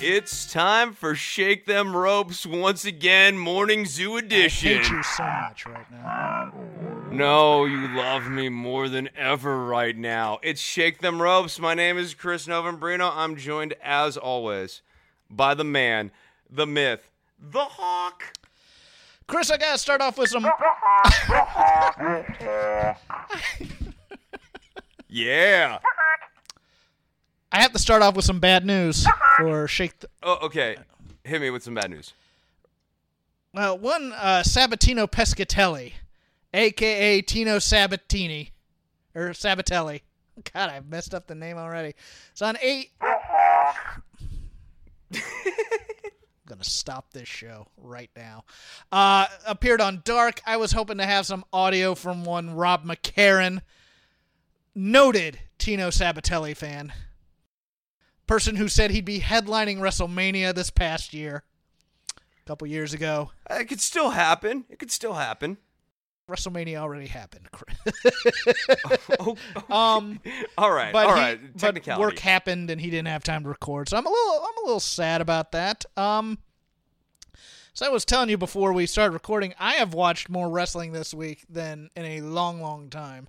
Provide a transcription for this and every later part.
It's time for Shake Them Ropes once again, Morning Zoo Edition. I hate you so much right now. No, you love me more than ever right now. It's Shake Them Ropes. My name is Chris Novembrino. I'm joined, as always, by the man, the myth, the hawk. Chris, I gotta start off with some. Yeah. I have to start off with some bad news for Shake. Th- Oh, okay. Hit me with some bad news. well, one uh, Sabatino Pescatelli, aka Tino Sabatini, or Sabatelli. God, I messed up the name already. It's on eight. I'm gonna stop this show right now. Uh, appeared on Dark. I was hoping to have some audio from one Rob McCarran, noted Tino Sabatelli fan, person who said he'd be headlining WrestleMania this past year, a couple years ago. It could still happen. It could still happen. WrestleMania already happened. Oh, um, all right. but all he- right. but work happened and he didn't have time to record. So I'm a little I'm a little sad about that. Um so I was telling you before we started recording, I have watched more wrestling this week than in a long, long time.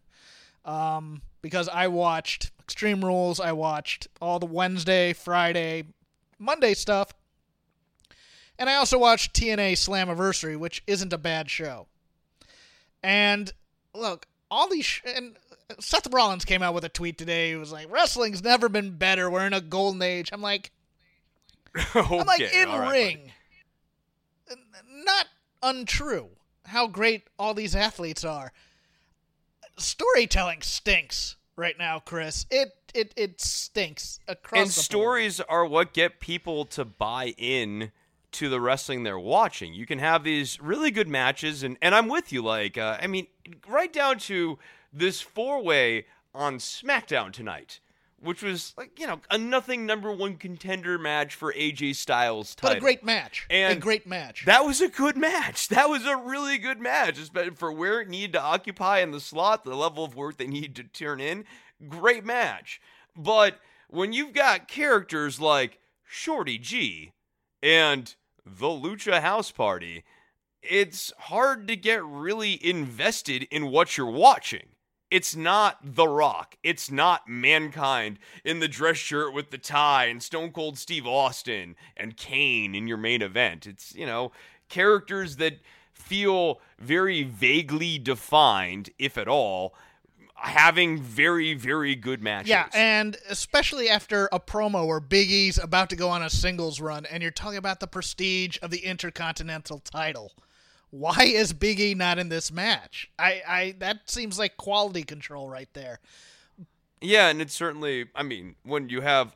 Um, because I watched Extreme Rules, I watched all the Wednesday, Friday, Monday stuff, and I also watched TNA Slammiversary, which isn't a bad show. And look, all these sh- and Seth Rollins came out with a tweet today. He was like, "Wrestling's never been better. We're in a golden age." I'm like, okay. I'm like in right, ring. Not untrue. How great all these athletes are. Storytelling stinks right now, Chris. It it it stinks across and stories are what get people to buy in to the wrestling they're watching. You can have these really good matches, and, and I'm with you. Like, uh, I mean, right down to this four way on SmackDown tonight, which was like you know a nothing number one contender match for AJ Styles title. But a great match. and a great match. That was a good match. That was a really good match, especially for where it needed to occupy in the slot, the level of work they needed to turn in. Great match. But when you've got characters like Shorty G and the Lucha House Party, it's hard to get really invested in what you're watching. It's not The Rock. It's not Mankind in the dress shirt with the tie and Stone Cold Steve Austin and Kane in your main event. It's, you know, characters that feel very vaguely defined, if at all, having very, very good matches. Yeah, and especially after a promo where Big E's about to go on a singles run and you're talking about the prestige of the Intercontinental title. Why is Big E not in this match? I, I that seems like quality control right there. Yeah, and it's certainly, I mean, when you have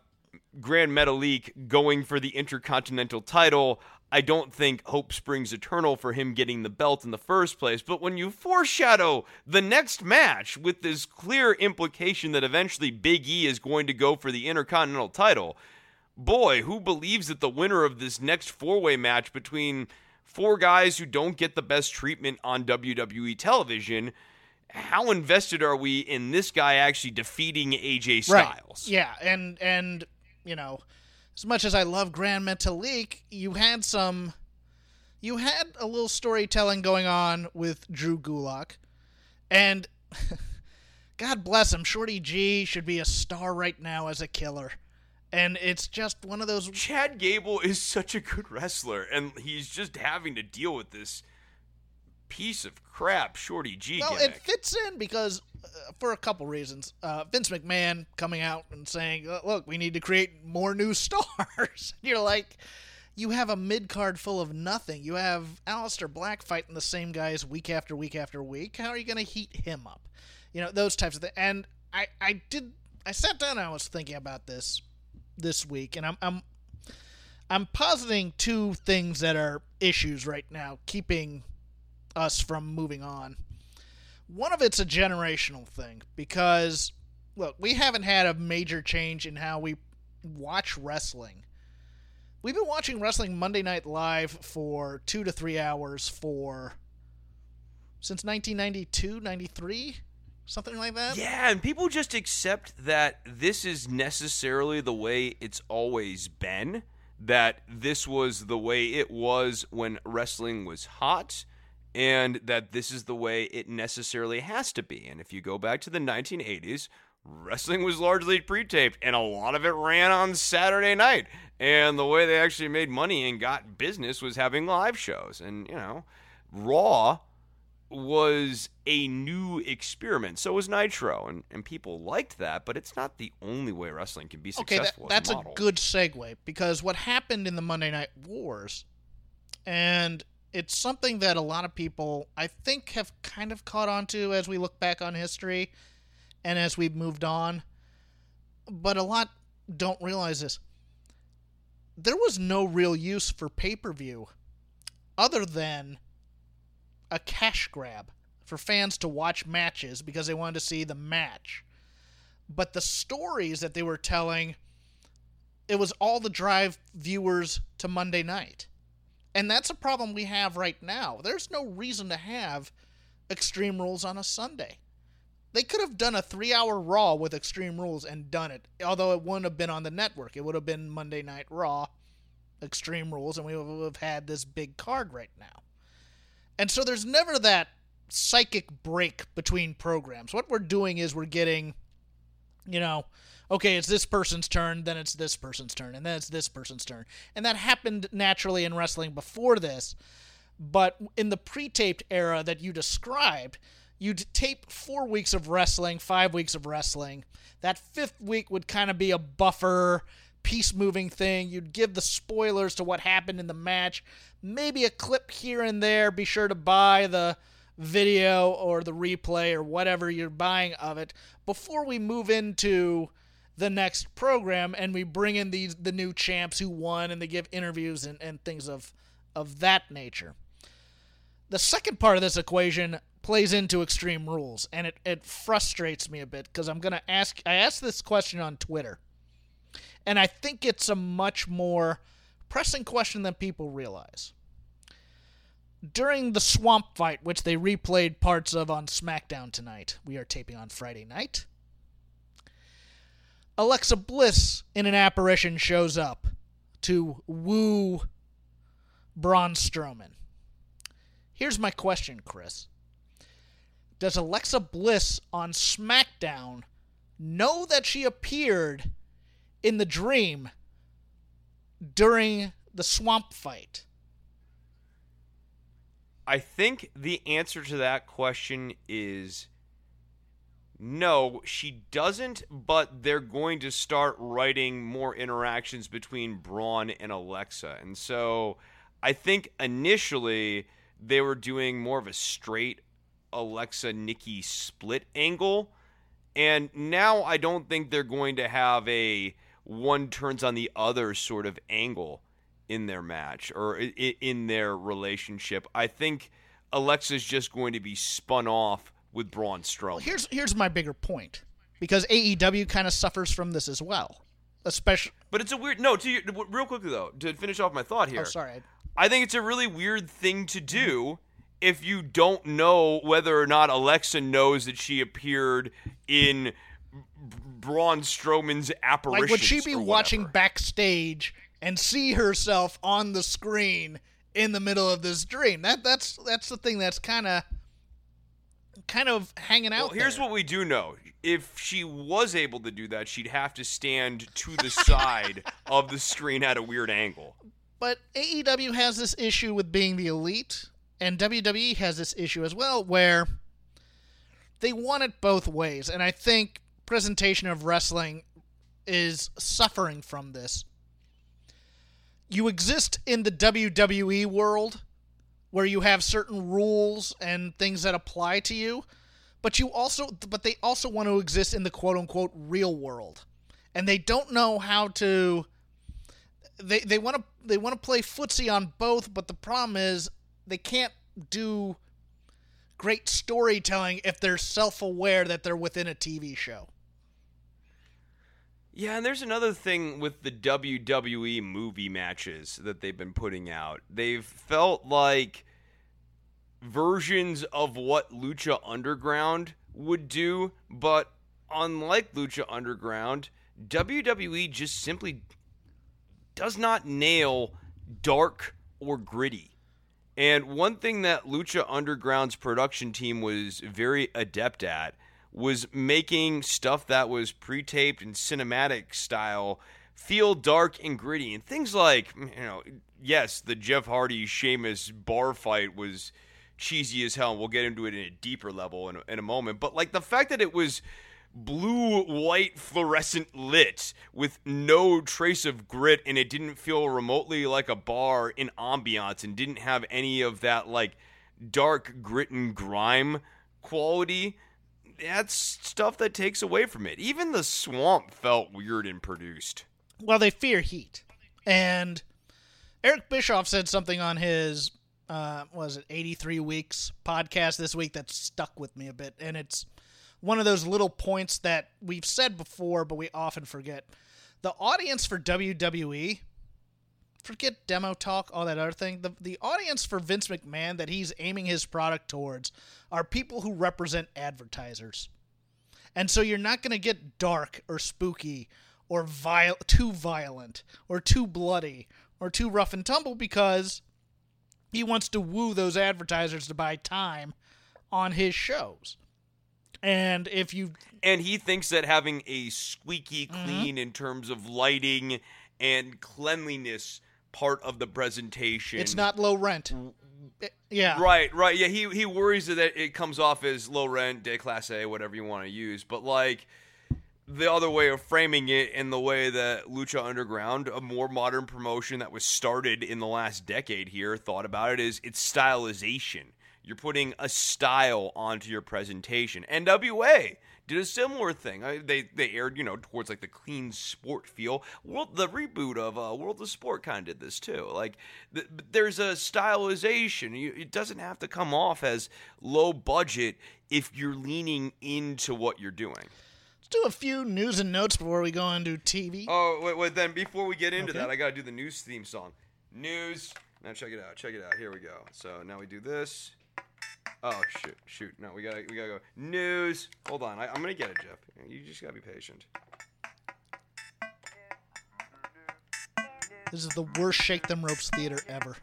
Grand Metalik going for the Intercontinental title, I don't think hope springs eternal for him getting the belt in the first place. But when you foreshadow the next match with this clear implication that eventually Big E is going to go for the Intercontinental title, boy, who believes that the winner of this next four way match between four guys who don't get the best treatment on WWE television? How invested are we in this guy actually defeating AJ Styles? Right. Yeah, and and you know, as much as I love Grand Metalik, you had some you had a little storytelling going on with Drew Gulak. And God bless him, Shorty G should be a star right now as a killer. And it's just one of those Chad Gable is such a good wrestler, and he's just having to deal with this piece of crap Shorty G Well, gimmick. it fits in because uh, for a couple reasons. Uh, Vince McMahon coming out and saying, "Uh, "Look, we need to create more new stars." You're like, you have a mid card full of nothing. You have Aleister Black fighting the same guys week after week after week. How are you going to heat him up? You know those types of things. And I, I did. I sat down and I was thinking about this this week, and I'm, I'm I'm positing two things that are issues right now, keeping us from moving on. One of it's a generational thing because look, we haven't had a major change in how we watch wrestling. We've been watching wrestling Monday Night Live for two to three hours for since 1992, 93, something like that. Yeah, and people just accept that this is necessarily the way it's always been. That this was the way it was when wrestling was hot, and that this is the way it necessarily has to be. And if you go back to the 1980s, wrestling was largely pre-taped and a lot of it ran on Saturday night. And the way they actually made money and got business was having live shows. And, you know, Raw was a new experiment. So was Nitro, and, and people liked that, but it's not the only way wrestling can be Okay, that, successful. that's a, a good segue because what happened in the Monday Night Wars, and it's something that a lot of people, I think, have kind of caught on to as we look back on history and as we've moved on, but a lot don't realize this. There was no real use for pay per view other than a cash grab for fans to watch matches because they wanted to see the match. But the stories that they were telling, it was all the drive viewers to Monday night. And that's a problem we have right now. There's no reason to have Extreme Rules on a Sunday. They could have done a three hour Raw with Extreme Rules and done it, although it wouldn't have been on the network. It would have been Monday Night Raw, Extreme Rules, and we would have had this big card right now. And so there's never that psychic break between programs. What we're doing is we're getting, you know, okay, it's this person's turn, then it's this person's turn, and then it's this person's turn. And that happened naturally in wrestling before this. But in the pre taped era that you described, you'd tape four weeks of wrestling, five weeks of wrestling. That fifth week would kind of be a buffer, piece moving thing. You'd give the spoilers to what happened in the match, maybe a clip here and there. Be sure to buy the video or the replay or whatever you're buying of it before we move into the next program and we bring in these the new champs who won and they give interviews and, and things of of that nature. The second part of this equation plays into extreme rules and it, it frustrates me a bit because I'm gonna ask I asked this question on Twitter. And I think it's a much more pressing question than people realize. During the swamp fight, which they replayed parts of on SmackDown tonight, we are taping on Friday night. Alexa Bliss in an apparition shows up to woo Braun Strowman. Here's my question, Chris. Does Alexa Bliss on SmackDown know that she appeared in the dream during the swamp fight? I think the answer to that question is no, she doesn't, but they're going to start writing more interactions between Braun and Alexa. And so I think initially they were doing more of a straight Alexa Nikki split angle. And now I don't think they're going to have a one turns on the other sort of angle in their match or in their relationship. I think Alexa's just going to be spun off with Braun Strowman. Here's here's my bigger point because AEW kind of suffers from this as well, especially. But it's a weird no. To your, real quickly though, to finish off my thought oh, here. Oh, sorry. I think it's a really weird thing to do if you don't know whether or not Alexa knows that she appeared in Braun Strowman's apparition. Like, would she be watching backstage and see herself on the screen in the middle of this dream? That that's that's the thing that's kind of kind of hanging out. Well, here's there. what we do know. If she was able to do that, she'd have to stand to the side of the screen at a weird angle. But AEW has this issue with being the elite, and WWE has this issue as well, where they want it both ways. And I think presentation of wrestling is suffering from this. You exist in the WWE world where you have certain rules and things that apply to you, but you also but they also want to exist in the quote unquote real world. And they don't know how to they they want to they want to play footsie on both, but the problem is they can't do great storytelling if they're self-aware that they're within a TV show. Yeah, and there's another thing with the WWE movie matches that they've been putting out. They've felt like versions of what Lucha Underground would do, but unlike Lucha Underground, WWE just simply does not nail dark or gritty. And one thing that Lucha Underground's production team was very adept at was making stuff that was pre-taped and cinematic style feel dark and gritty. And things like you know yes the jeff hardy Sheamus bar fight was cheesy as hell and we'll get into it in a deeper level in in a moment. But like the fact that it was blue white fluorescent lit with no trace of grit and it didn't feel remotely like a bar in ambiance and didn't have any of that like dark grit and grime quality that's stuff that takes away from it. Even the swamp felt weird and produced. Well, they fear heat, and Eric Bischoff said something on his uh, was it 83 weeks podcast this week that stuck with me a bit, and it's one of those little points that we've said before, but we often forget. The audience for WWE forget demo talk, all that other thing. The the audience for Vince McMahon that he's aiming his product towards are people who represent advertisers. And so you're not going to get dark or spooky or viol- too violent or too bloody or too rough and tumble because he wants to woo those advertisers to buy time on his shows. And if you and he thinks that having a squeaky clean mm-hmm. in terms of lighting and cleanliness part of the presentation. It's not low rent. Eh, yeah. Right, right. Yeah, he he worries that it comes off as low rent, day class A, whatever you want to use. But like the other way of framing it in the way that Lucha Underground, a more modern promotion that was started in the last decade here, thought about it is its stylization. You're putting a style onto your presentation. NWA did a similar thing. they they aired you know towards like the clean sport feel. World the reboot of uh, World of Sport kind of did this too. Like th- there's a stylization. You, it doesn't have to come off as low budget if you're leaning into what you're doing. Let's do a few news and notes before we go into TV. Oh wait, wait. Then before we get into okay. that, I gotta do the news theme song. News. Now check it out. Check it out. Here we go. So now we do this. Oh shoot, shoot! No, we gotta we gotta go news. Hold on, I, am gonna get it, Jeff. You just gotta be patient. This is the worst Shake Them Ropes theater ever.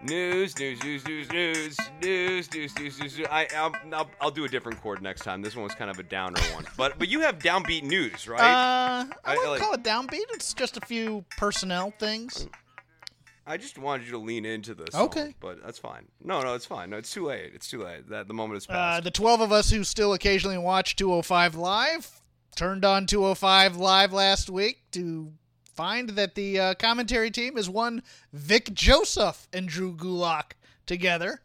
News, news, news, news, news, news, news, news, news. I, I'll, I'll, I'll do a different chord next time. This one was kind of a downer one, but but you have downbeat news, right? Uh, I wouldn't like, call it downbeat. It's just a few personnel things. I just wanted you to lean into this. Okay, but that's fine. No, no, it's fine. No, it's too late. It's too late. That the moment has uh, passed. Uh, the twelve of us who still occasionally watch 205 live turned on 205 live last week to find that the uh, commentary team is one Vic Joseph and Drew Gulak together.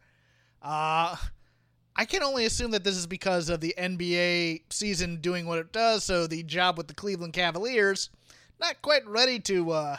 Uh, I can only assume that this is because of the NBA season doing what it does. So the job with the Cleveland Cavaliers, not quite ready to uh,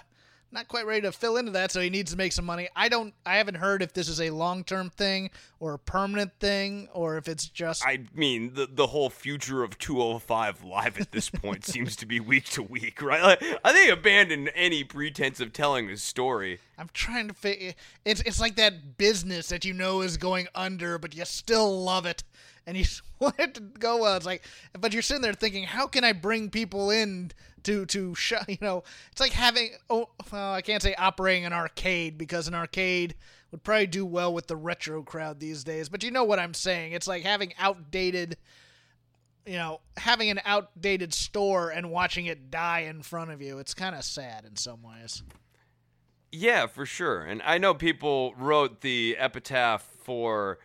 not quite ready to fill into that, so he needs to make some money. I don't. I haven't heard if this is a long term thing or a permanent thing, or if it's just. I mean, the the whole future of 205 live at this point seems to be week to week, right? Like, I think abandon any pretense of telling a story. I'm trying to figure. It's it's like that business that you know is going under, but you still love it and you just want it to go well. It's like, but you're sitting there thinking, how can I bring people in to to sh- you know? It's like having oh, well, I can't say operating an arcade because an arcade would probably do well with the retro crowd these days. But you know what I'm saying? It's like having outdated. You know, having an outdated store and watching it die in front of you, it's kind of sad in some ways. Yeah, for sure. And I know people wrote the epitaph for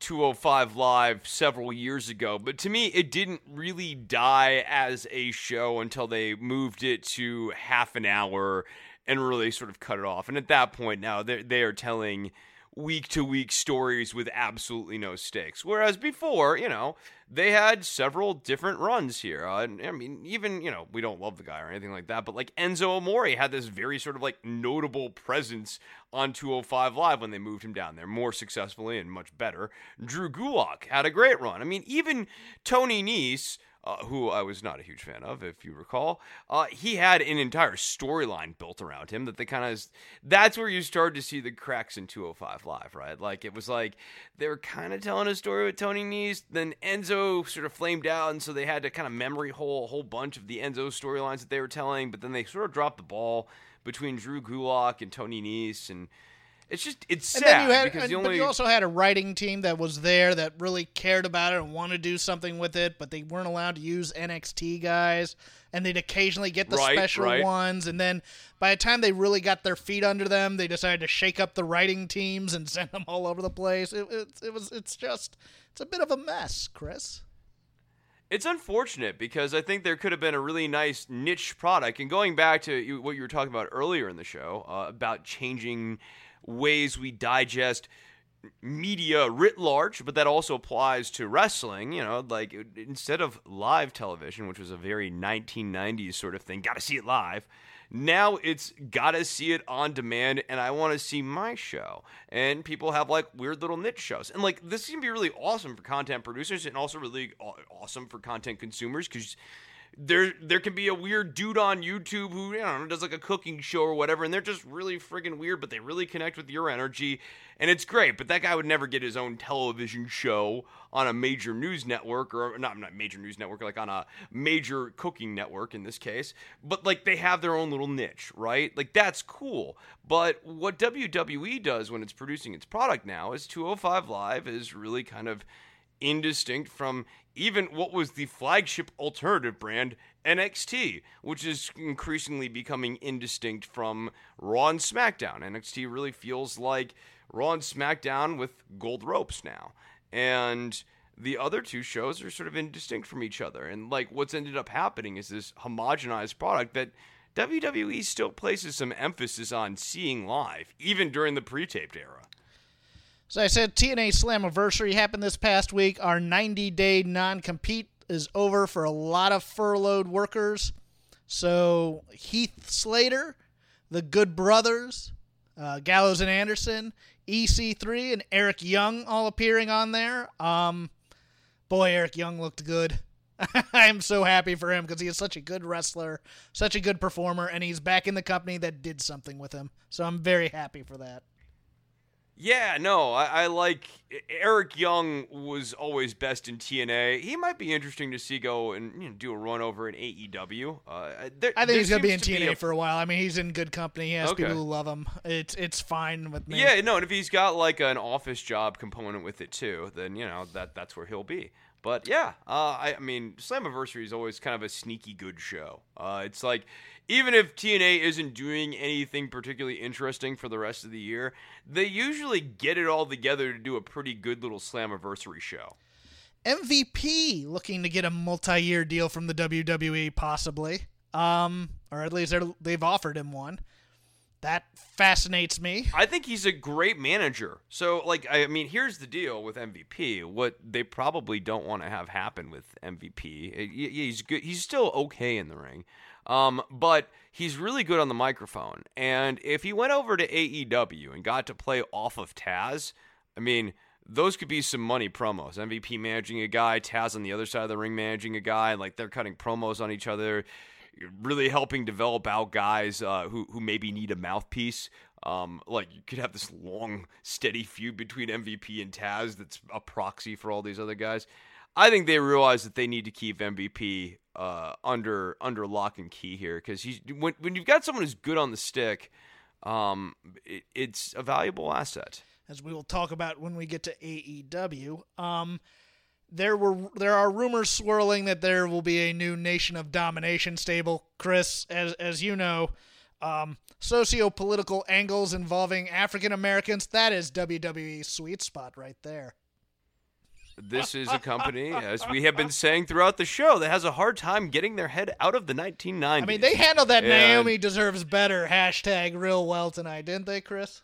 205 Live several years ago, but to me, it didn't really die as a show until they moved it to half an hour and really sort of cut it off. And at that point, now they they are telling week to week stories with absolutely no stakes. Whereas before, you know, they had several different runs here. Uh, I mean, even, you know, we don't love the guy or anything like that, but like Enzo Amore had this very sort of like notable presence on 205 Live when they moved him down there more successfully and much better. Drew Gulak had a great run. I mean, even Tony Nese uh, who I was not a huge fan of, if you recall. Uh, he had an entire storyline built around him that they kind of. That's where you started to see the cracks in 205 Live, right? Like it was like they were kind of telling a story with Tony Nese. Then Enzo sort of flamed out, and so they had to kind of memory hole a whole bunch of the Enzo storylines that they were telling. But then they sort of dropped the ball between Drew Gulak and Tony Nese, and it's just it's And sad then you had, because and- the but you also had a writing team that was there that really cared about it and wanted to do something with it, but they weren't allowed to use NXT guys, and they'd occasionally get the Right, special right. ones, and then by the time they really got their feet under them, they decided to shake up the writing teams and send them all over the place. It, it, it was it's just it's a bit of a mess, Chris. It's unfortunate because I think there could have been a really nice niche product. And going back to what you were talking about earlier in the show uh, about changing ways we digest media writ large, but that also applies to wrestling. You know, like instead of live television, which was a very 1990s sort of thing, got to see it live. Now it's gotta see it on demand, and I want to see my show. And people have like weird little niche shows, and like this can be really awesome for content producers, and also really awesome for content consumers because there there can be a weird dude on YouTube who you know does like a cooking show or whatever, and they're just really friggin' weird, but they really connect with your energy, and it's great. But that guy would never get his own television show on a major news network, or not not major news network, like on a major cooking network in this case. But like they have their own little niche, right? Like that's cool. But what WWE does when it's producing its product now is 205 Live is really kind of indistinct from even what was the flagship alternative brand NXT, which is increasingly becoming indistinct from Raw and SmackDown. NXT really feels like Raw and SmackDown with gold ropes now. And the other two shows are sort of indistinct from each other. And like what's ended up happening is this homogenized product that WWE still places some emphasis on seeing live, even during the pre-taped era. So I said TNA Slammiversary happened this past week. Our 90 day non compete is over for a lot of furloughed workers. So Heath Slater, the Good Brothers, uh, Gallows and Anderson, EC3, and Eric Young all appearing on there. Um, boy, Eric Young looked good. I'm so happy for him because he is such a good wrestler, such a good performer, and he's back in the company that did something with him. So I'm very happy for that. Yeah, no, I, I like Eric Young was always best in TNA. He might be interesting to see go and you know, do a run over in AEW. Uh, there, I think he's gonna be in to TNA a- for a while. I mean, he's in good company. He has Okay. people who love him. It's it's fine with me. Yeah, no, and if he's got like an office job component with it too, then you know that that's where he'll be. But yeah, uh, I, I mean, Slammiversary is always kind of a sneaky good show. Uh, it's like even if TNA isn't doing anything particularly interesting for the rest of the year, they usually get it all together to do a pretty good little Slammiversary show. MVP looking to get a multi-year deal from the WWE, possibly. Um, or at least they've offered him one. That fascinates me. I think he's a great manager. So, like, I mean, here's the deal with MVP. What they probably don't want to have happen with MVP. Uh, He's good. He's still okay in the ring, um, but he's really good on the microphone. And if he went over to AEW and got to play off of Taz, I mean. Those could be some money promos. MVP managing a guy, Taz on the other side of the ring managing a guy, like they're cutting promos on each other really helping develop out guys uh, who who maybe need a mouthpiece. Um, like you could have this long, steady feud between MVP and Taz that's a proxy for all these other guys. I think they realize that they need to keep MVP uh, under under lock and key here because when when you've got someone who's good on the stick, um, it, it's a valuable asset. as we will talk about when we get to AEW. Um, there were there are rumors swirling that there will be a new Nation of Domination stable. Chris, as as you know, um, socio-political angles involving African Americans that is WWE's sweet spot right there. This is a company, as we have been saying throughout the show, that has a hard time getting their head out of the 1990s. I mean, they handled that And- Naomi deserves better hashtag real well tonight, didn't they, Chris?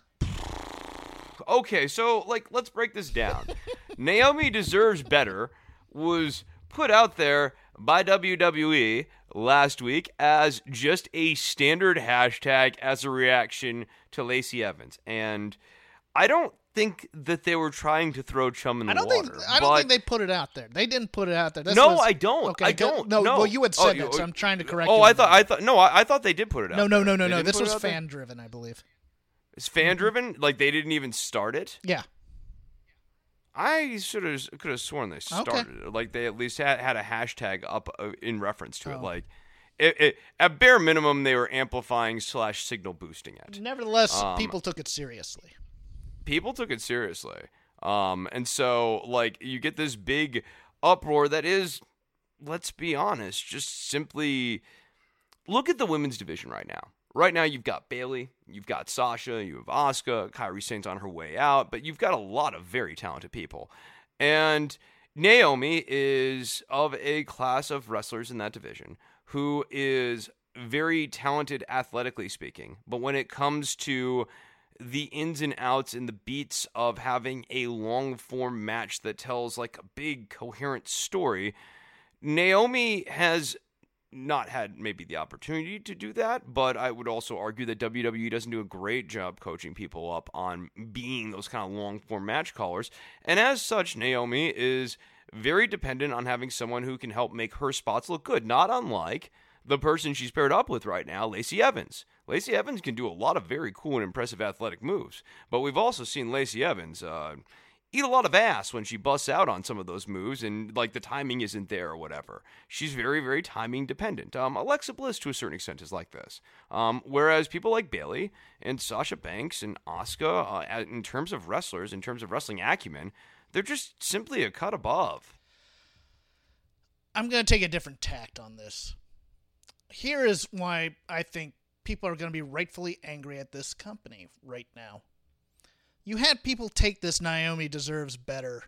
okay, so like let's break this down. Naomi deserves better was put out there by WWE last week as just a standard hashtag as a reaction to Lacey Evans. And I don't think that they were trying to throw chum in the I don't water. think I don't think they put it out there. They didn't put it out there. No, I don't. Okay, I don't. No, no. well, you had Oh, said you- that, so I'm uh, trying to correct Oh, you. I thought. I thought no, I, I thought they did put it out. No, no, no, no, no. This was fan driven, I believe. It's fan driven. Like they didn't even start it. Yeah. I should have could have sworn they started it. Like they at least had, had a hashtag up uh, in reference to it. Oh. Like it, it, at bare minimum, they were amplifying slash signal boosting it. Nevertheless, Um, people took it seriously. People took it seriously, um, and so like you get this big uproar that is, let's be honest, just simply look at the women's division right now. Right now, you've got Bayley, you've got Sasha, you have Asuka, Kairi Sane's on her way out, but you've got a lot of very talented people. And Naomi is of a class of wrestlers in that division who is very talented athletically speaking. But when it comes to the ins and outs and the beats of having a long form match that tells like a big coherent story, Naomi has not had maybe the opportunity to do that, but I would also argue that WWE doesn't do a great job coaching people up on being those kind of long form match callers. And as such, Naomi is very dependent on having someone who can help make her spots look good, not unlike the person she's paired up with right now, Lacey Evans. Lacey Evans can do a lot of very cool and impressive athletic moves, but we've also seen Lacey Evans uh, eat a lot of ass when she busts out on some of those moves and like the timing isn't there or whatever. She's very, very timing dependent. Um, Alexa Bliss to a certain extent is like this. Um, whereas people like Bayley and Sasha Banks and Asuka, uh, in terms of wrestlers, in terms of wrestling acumen, they're just simply a cut above. I'm going to take a different tact on this. Here is why I think people are going to be rightfully angry at this company right now. You had people take this Naomi deserves better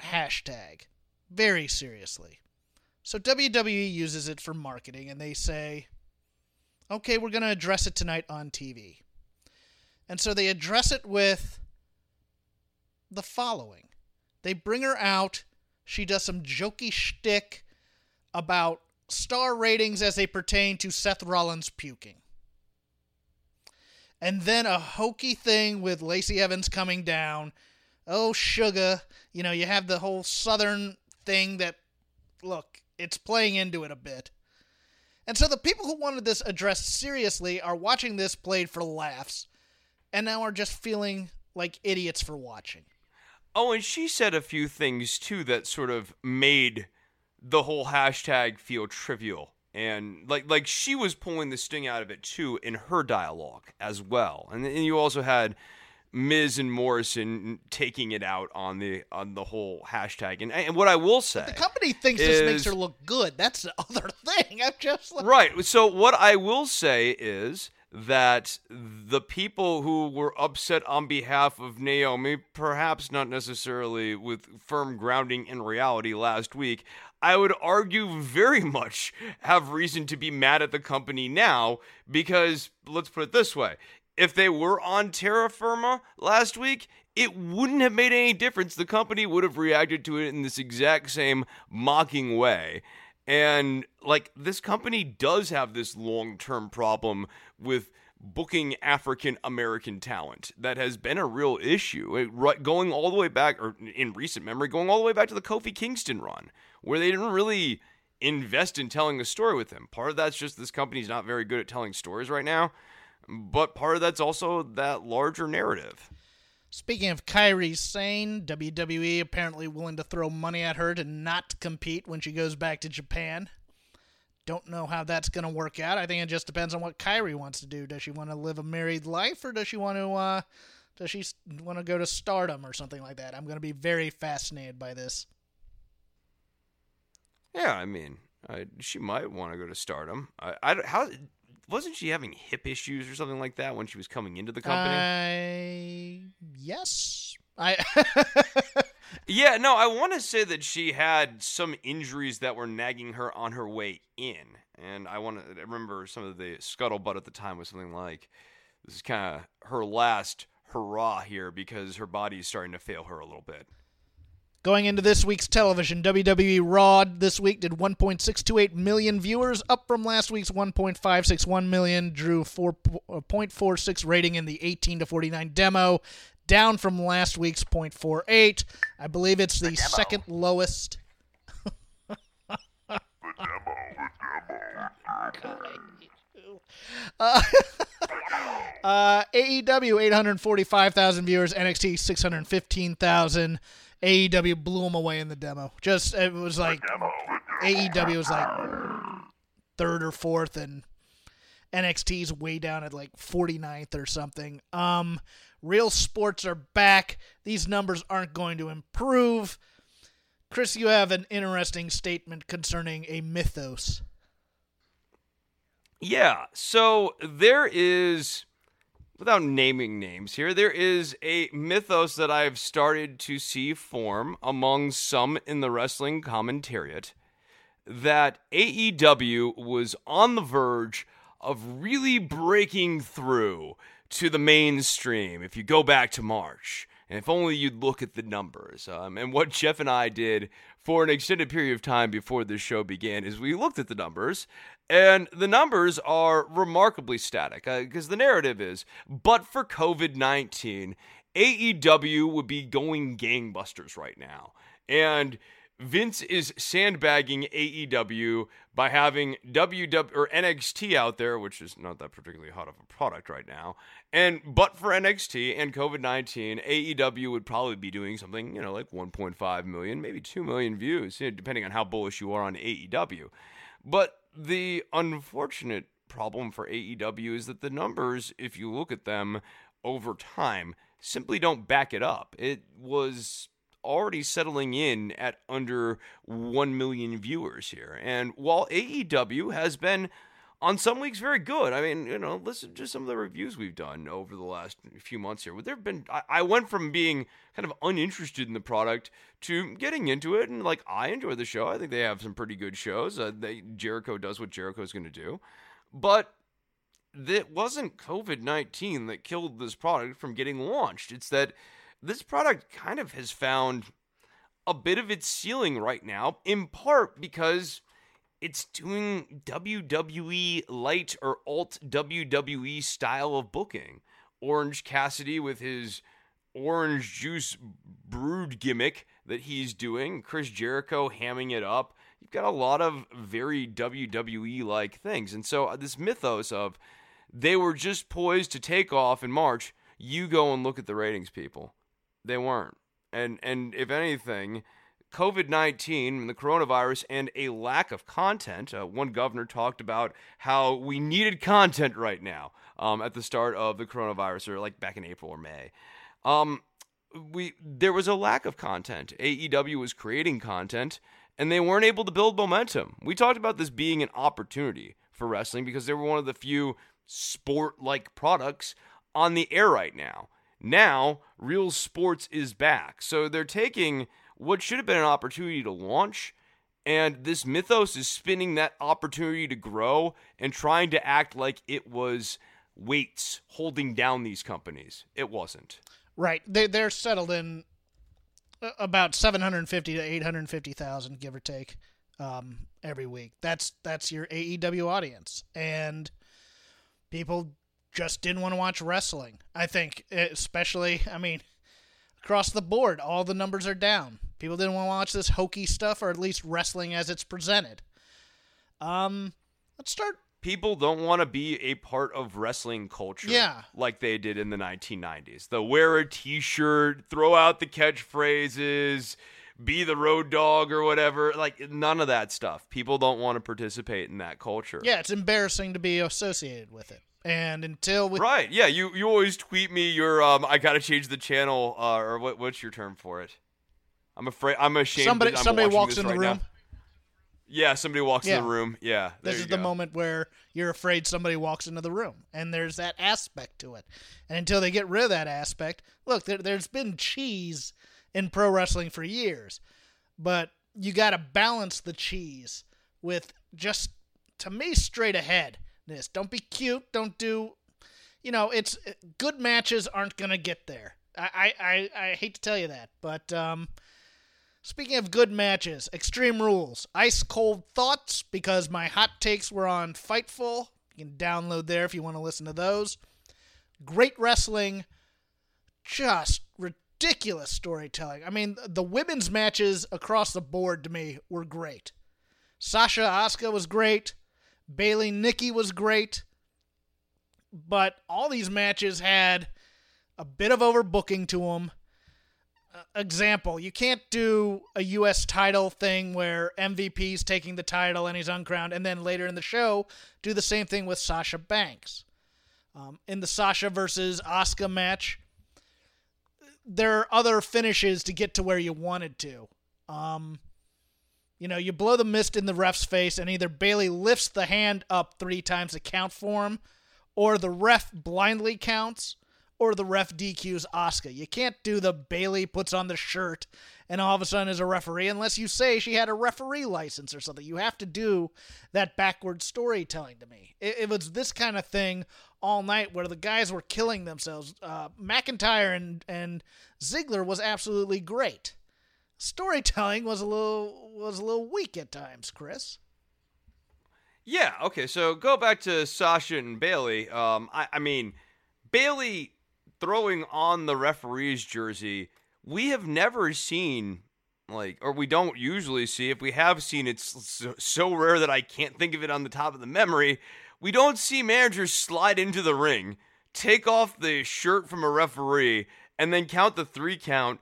hashtag very seriously. So WWE uses it for marketing and they say, okay, we're going to address it tonight on TV. And so they address it with the following they bring her out. She does some jokey shtick about star ratings as they pertain to Seth Rollins puking. And then a hokey thing with Lacey Evans coming down. Oh, sugar. You know, you have the whole southern thing that, look, it's playing into it a bit. And so the people who wanted this addressed seriously are watching this played for laughs and now are just feeling like idiots for watching. Oh, and she said a few things too that sort of made the whole hashtag feel trivial. And like like she was pulling the sting out of it too in her dialogue as well. And then you also had Miz and Morrison taking it out on the on the whole hashtag. And and what I will say The company thinks this makes her look good. That's the other thing. I'm just like, Right. So what I will say is that the people who were upset on behalf of Naomi, perhaps not necessarily with firm grounding in reality last week, I would argue very much have reason to be mad at the company now because let's put it this way. If they were on terra firma last week, it wouldn't have made any difference. The company would have reacted to it in this exact same mocking way. And like this company does have this long-term problem with booking African American talent that has been a real issue. It, right, going all the way back, or in recent memory, going all the way back to the Kofi Kingston run, where they didn't really invest in telling a story with him. Part of that's just this company's not very good at telling stories right now, but part of that's also that larger narrative. Speaking of Kairi Sane, WWE apparently willing to throw money at her to not compete when she goes back to Japan. Don't know how that's going to work out. I think it just depends on what Kairi wants to do. Does she want to live a married life, or does she want to uh, does she want to go to Stardom or something like that? I'm going to be very fascinated by this. Yeah, I mean, I, she might want to go to Stardom. I, I how wasn't she having hip issues or something like that when she was coming into the company? I yes, I yeah, no, I want to say that she had some injuries that were nagging her on her way in, and I want to remember some of the scuttlebutt at the time was something like, "This is kind of her last hurrah here because her body is starting to fail her a little bit. Going into this week's television, WWE Raw this week did 1.628 million viewers, up from last week's 1.561 million, drew 4.46 uh, rating in the 18 to 49 demo, down from last week's 0.48. I believe it's the, the second lowest. the demo, the demo. Uh, uh, AEW 845,000 viewers, NXT 615,000. AEW blew them away in the demo. Just it was like AEW was like third or fourth, and NXT's way down at like 49th or something. Um, real sports are back. These numbers aren't going to improve. Chris, you have an interesting statement concerning a mythos. Yeah, so there is without naming names here, there is a mythos that I've started to see form among some in the wrestling commentariat that AEW was on the verge of really breaking through to the mainstream if you go back to March. And if only you'd look at the numbers. Um, and what Jeff and I did for an extended period of time before this show began is we looked at the numbers and the numbers are remarkably static because uh, the narrative is, but for COVID 19, AEW would be going gangbusters right now. And Vince is sandbagging AEW by having WW or NXT out there, which is not that particularly hot of a product right now. And but for NXT and COVID nineteen, AEW would probably be doing something, you know, like 1.5 million, maybe 2 million views, you know, depending on how bullish you are on AEW. But the unfortunate problem for AEW is that the numbers, if you look at them over time, simply don't back it up. It was already settling in at under 1 million viewers here. And while AEW has been on some weeks very good. I mean, you know, listen to some of the reviews we've done over the last few months here. There have been I, I, went from being kind of uninterested in the product to getting into it, and like I enjoy the show. I think they have some pretty good shows. Uh, they, Jericho does what Jericho is going to do, but it wasn't COVID nineteen that killed this product from getting launched. It's that this product kind of has found a bit of its ceiling right now, in part because it's doing WWE light or alt WWE style of booking. Orange Cassidy with his orange juice brewed gimmick that he's doing, Chris Jericho hamming it up. You've got a lot of very WWE like things. And so uh, this mythos of they were just poised to take off in March, you go and look at the ratings people. They weren't. And and if anything, COVID 19, the coronavirus, and a lack of content. Uh, one governor talked about how we needed content right now um, at the start of the coronavirus, or like back in April or May. Um, we there was a lack of content. AEW was creating content, and they weren't able to build momentum. We talked about this being an opportunity for wrestling because they were one of the few sport-like products on the air right now. Now, real sports is back, so they're taking what should have been an opportunity to launch. And this mythos is spinning that opportunity to grow and trying to act like it was weights holding down these companies. It wasn't. Right. They they're settled in uh, about 750 to 850,000 give or take um, every week. That's that's your AEW audience. And people just didn't want to watch wrestling. I think especially, I mean, across the board, all the numbers are down. People didn't want to watch this hokey stuff, or at least wrestling as it's presented. Um, let's start. People don't want to be a part of wrestling culture, yeah, like they did in the 1990s. The wear a T-shirt, throw out the catchphrases, be the road dog or whatever. Like none of that stuff. People don't want to participate in that culture. Yeah, it's embarrassing to be associated with it. And until we right, yeah, you you always tweet me your um I gotta change the channel uh, or what what's your term for it? I'm afraid. I'm ashamed. Somebody, somebody walks in the right room. Now. Yeah, somebody walks yeah. in the room. Yeah, this is the moment where you're afraid somebody walks into the room, and there's that aspect to it. And until they get rid of that aspect, look, there, there's been cheese in pro wrestling for years, but you got to balance the cheese with just, to me, straight ahead. This don't be cute. Don't do you know, it's good matches aren't gonna get there. I I, I, hate to tell you that, but um, speaking of good matches, Extreme Rules, Ice Cold Thoughts, because my hot takes were on Fightful. You can download there if you want to listen to those. Great wrestling, just ridiculous storytelling. I mean, the women's matches across the board to me were great. Sasha Asuka was great. Bayley Nikki was great. But all these matches had a bit of overbooking to them. Uh, example, you can't do a U.S. title thing where MVP's taking the title and he's uncrowned, and then later in the show, do the same thing with Sasha Banks. Um, in the Sasha versus Asuka match, there are other finishes to get to where you wanted to. Um, you know, you blow the mist in the ref's face, and either Bayley lifts the hand up three times to count for him, or the ref blindly counts, or the ref DQs Asuka. You can't do the Bayley puts on the shirt and all of a sudden is a referee unless you say she had a referee license or something. You have to do that backward storytelling to me. It, it was this kind of thing all night where the guys were killing themselves. Uh, McIntyre and, and Ziggler was absolutely great. Storytelling was a little was a little weak at times, Chris. Yeah, okay, so go back to Sasha and Bayley. Um, I, I mean, Bayley throwing on the referee's jersey, we have never seen like or we don't usually see if we have seen it's so, so, rare that I can't think of it on the top of the memory we don't see managers slide into the ring take off the shirt from a referee and then count the 3 count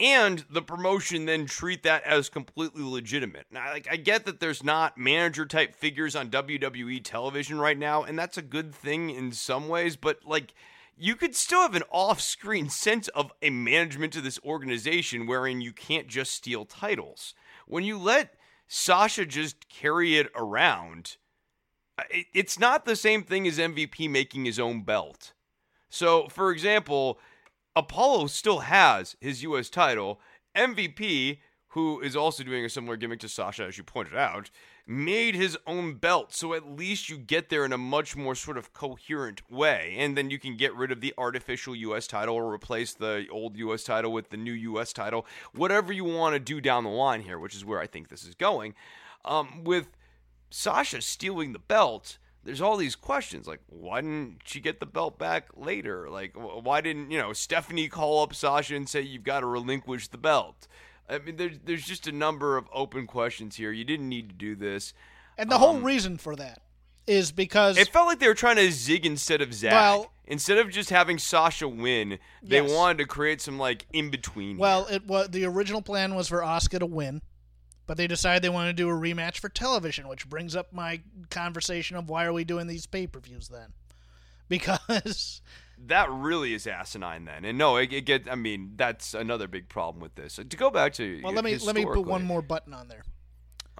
and the promotion then treat that as completely legitimate. Now, like I get that there's not manager type figures on WWE television right now, and that's a good thing in some ways, but like you could still have an off-screen sense of a management to this organization wherein you can't just steal titles. When you let Sasha just carry it around, uh, it's not the same thing as MVP making his own belt. So, for example, Apollo still has his U.S. title. MVP, who is also doing a similar gimmick to Sasha, as you pointed out, made his own belt. So at least you get there in a much more sort of coherent way. And then you can get rid of the artificial U.S. title or replace the old U.S. title with the new U.S. title. Whatever you want to do down the line here, which is where I think this is going. Um, with Sasha stealing the belt there's all these questions like why didn't she get the belt back later? Like why didn't you know stephanie call up sasha and say you've got to relinquish the belt. I mean there's, there's just a number of open questions here. You didn't need to do this. And the um, whole reason for that is because it felt like they were trying to zig instead of zag. Well, instead of just having sasha win they yes. wanted to create some like in between well here. it was the original plan was for Asuka to win but they decided they wanted to do a rematch for television, which brings up my conversation of why are we doing these pay per views then? Because that really is asinine then. And no, it, it get I mean, that's another big problem with this. To go back to Well, let me let me put one more button on there.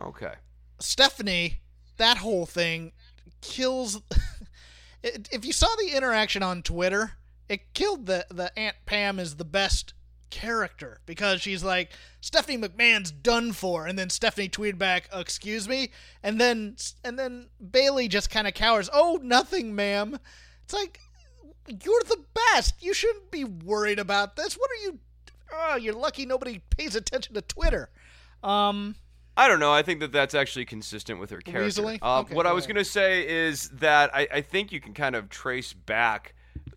Okay. Stephanie, that whole thing kills if you saw the interaction on Twitter, it killed the the Aunt Pam is the best character because she's like Stephanie McMahon's done for, and then Stephanie tweeted back, "Excuse me," and then and then Bayley just kind of cowers. Oh, nothing, ma'am. It's like you're the best. You shouldn't be worried about this. What are you? Oh, you're lucky nobody pays attention to Twitter. Um, I don't know. I think that that's actually consistent with her character. Uh, okay, what I was going to say is that I, I think you can kind of trace back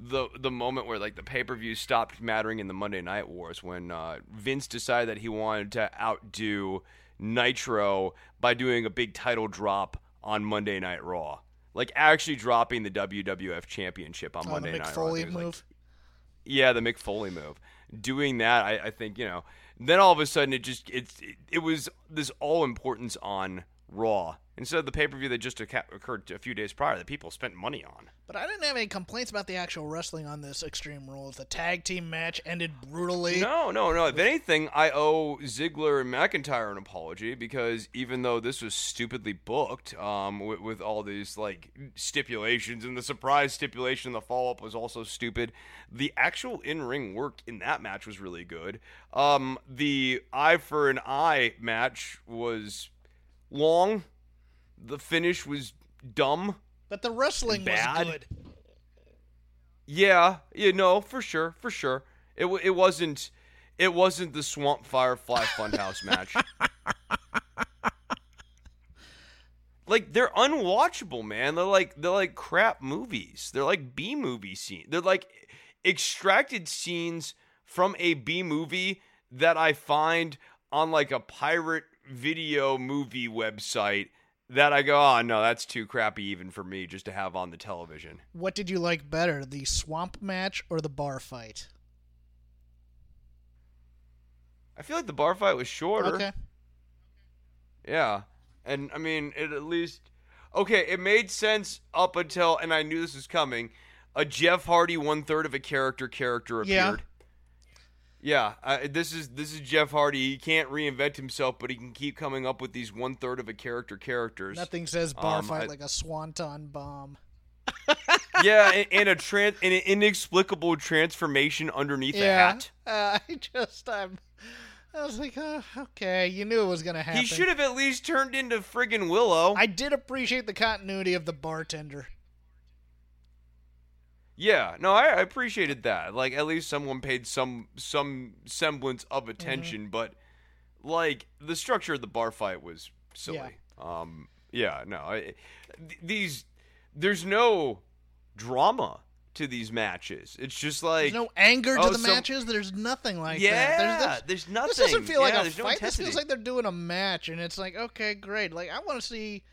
the the moment where like the pay per view stopped mattering in the Monday Night Wars when uh, Vince decided that he wanted to outdo Nitro by doing a big title drop on Monday Night Raw, like actually dropping the WWF Championship on oh, Monday the Night Raw. move. Like, yeah, the Mick Foley move. Doing that, I, I think you know. Then all of a sudden, it just it's it, it was this all importance on Raw instead of the pay per view that just occurred a few days prior that people spent money on. But I didn't have any complaints about the actual wrestling on this Extreme Rules. The tag team match ended brutally. No, no, no. If anything, I owe Ziggler and McIntyre an apology because even though this was stupidly booked, um, with, with all these like stipulations and the surprise stipulation, and the follow up was also stupid. The actual in ring work in that match was really good. Um, the eye for an eye match was long the finish was dumb. But the wrestling was good. Yeah, you know, for sure, for sure. It it wasn't it wasn't the Swamp Firefly Funhouse match. like they're unwatchable, man. They're like they're like crap movies. They're like B movie scenes. They're like extracted scenes from a B movie that I find on like a pirate video movie website that I go, oh no, that's too crappy even for me just to have on the television. What did you like better, the swamp match or the bar fight? I feel like the bar fight was shorter. Okay. Yeah. And I mean, it at least okay. It made sense up until, and I knew this was coming. A Jeff Hardy one third of a character character appeared. Yeah, uh, this is this is Jeff Hardy. He can't reinvent himself, but he can keep coming up with these one third of a character characters. Nothing says bar Um, fight I- like a swanton bomb. yeah, and, and a tran- and an inexplicable transformation underneath a hat. Uh, I just I'm I was like, oh, okay, you knew it was gonna happen. He should have at least turned into friggin' Willow. I did appreciate the continuity of the bartender. Yeah, no, I, I appreciated that. Like at least someone paid some some semblance Mm-hmm. of attention, but like the structure of the bar fight was silly. Um, yeah, no, I, th- these there's no drama to these matches. It's just like There's no anger to oh, the some- matches. There's nothing like yeah, that. There's, there's, there's nothing. This doesn't feel like a there's no fight. this feels like they're doing a match, and it's like, okay, great. Like I want to see,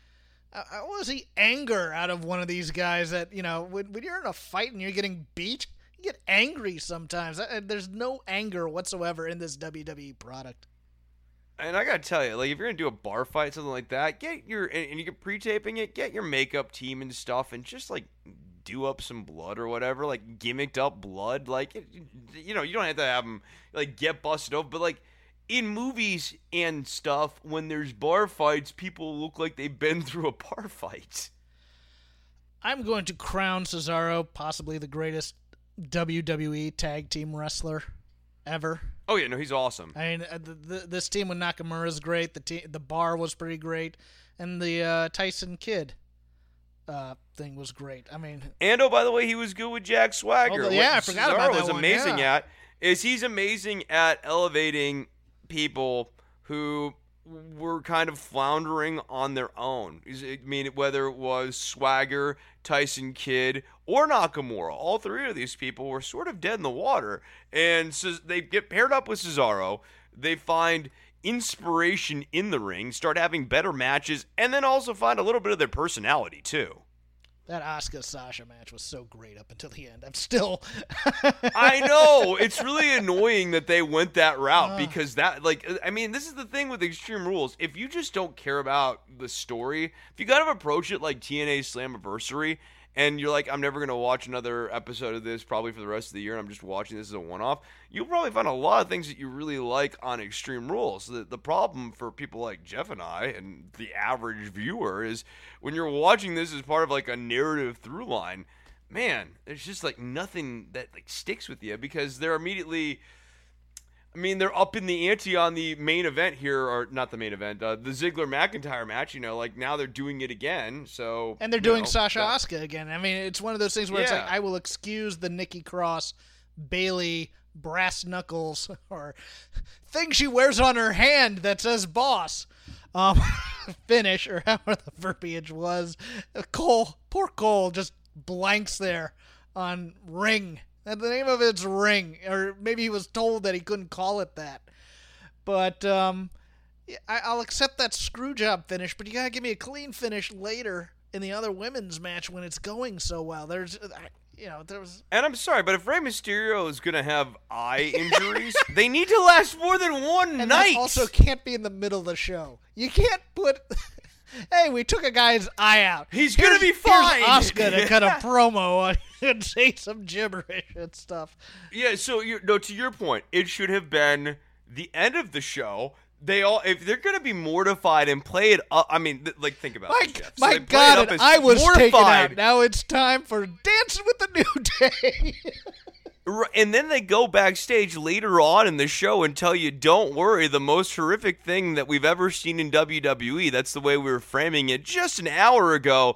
I, want to see anger out of one of these guys. That you know, when when you're in a fight and you're getting beat, you get angry sometimes. Uh, There's no anger whatsoever in this WWE product. And I gotta tell you, like if you're gonna do a bar fight, something like that, get your and, and you get pre-taping it, get your makeup team and stuff, and just like do up some blood or whatever, like gimmicked up blood, like you know, you don't have to have them like get busted open, but like in movies and stuff, when there's bar fights, people look like they've been through a bar fight. I'm going to crown Cesaro possibly the greatest WWE tag team wrestler ever. Oh yeah, no, he's awesome. I mean, uh, the, the, this team with Nakamura is great. The te- the bar was pretty great, and the uh, Tyson Kidd uh, thing was great. I mean, And oh, by the way, he was good with Jack Swagger. Oh, yeah, What I forgot about Cesaro that was one, amazing yeah. at is he's amazing at elevating people who were kind of floundering on their own. I mean, whether it was Swagger, Tyson Kidd, or Nakamura, all three of these people were sort of dead in the water, and so they get paired up with Cesaro. They find inspiration in the ring, start having better matches, and then also find a little bit of their personality too. That Asuka Sasha match was so great up until the end. I'm still. I know it's really annoying that they went that route Uh. because that, like, I mean, this is the thing with Extreme Rules. If you just don't care about the story, if you kind of approach it like TNA Slammiversary, and you're like, I'm never gonna watch another episode of this probably for the rest of the year, and I'm just watching this as a one-off, you'll probably find a lot of things that you really like on Extreme Rules. The, the problem for people like Jeff and I and the average viewer is when you're watching this as part of like a narrative through line man, there's just like nothing that like sticks with you because they're immediately. I mean, they're up in the ante on the main event here, or not the main event, uh, the Ziggler McIntyre match. You know, like now they're doing it again. So and they're you doing know, Sasha that- Asuka again. I mean, it's one of those things where it's like I will excuse the Nikki Cross, Bayley brass knuckles or thing she wears on her hand that says "boss." Um, finish or however the verbiage was. Cole, poor Cole, just blanks there on ring. And the name of it's ring, or maybe he was told that he couldn't call it that. But um, I, I'll accept that screw job finish, but you gotta give me a clean finish later in the other women's match when it's going so well. There's, I- you know, there was. And I'm sorry, but if Rey Mysterio is gonna have eye injuries, they need to last more than one And night. also can't be in the middle of the show. You can't put. hey, we took a guy's eye out. He's gonna be fine. Here's. Asuka to cut a promo on and say some gibberish and stuff. Yeah, so you no to your point, it should have been the end of the show. They all if they're gonna be mortified and play it up. I mean, th- like think about My, it. Jeff. So my it God, as I was taken mortified. out. Now it's time for Dancing with the New Day. And then they go backstage later on in the show and tell you, "Don't worry, the most horrific thing that we've ever seen in WWE. That's the way we were framing it just an hour ago.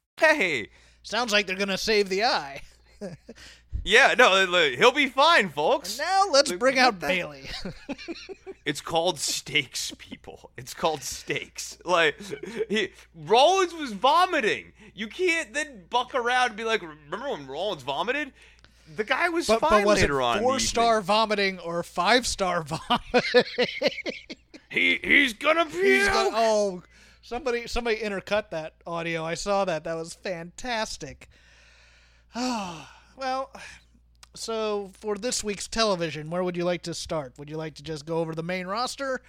Hey, Sounds like they're gonna save the eye. yeah, no, he'll be fine, folks. Now let's bring out Bayley. It's called stakes, people. It's called stakes. Like he, Rollins was vomiting. You can't then buck around and be like, "Remember when Rollins vomited?" The guy was but, fine but was it later on. four star evening. vomiting or five star vomiting? He he's gonna puke. He's gonna, oh, somebody somebody intercut that audio. I saw that. That was fantastic. well, so for this week's television, where would you like to start? Would you like to just go over the main roster?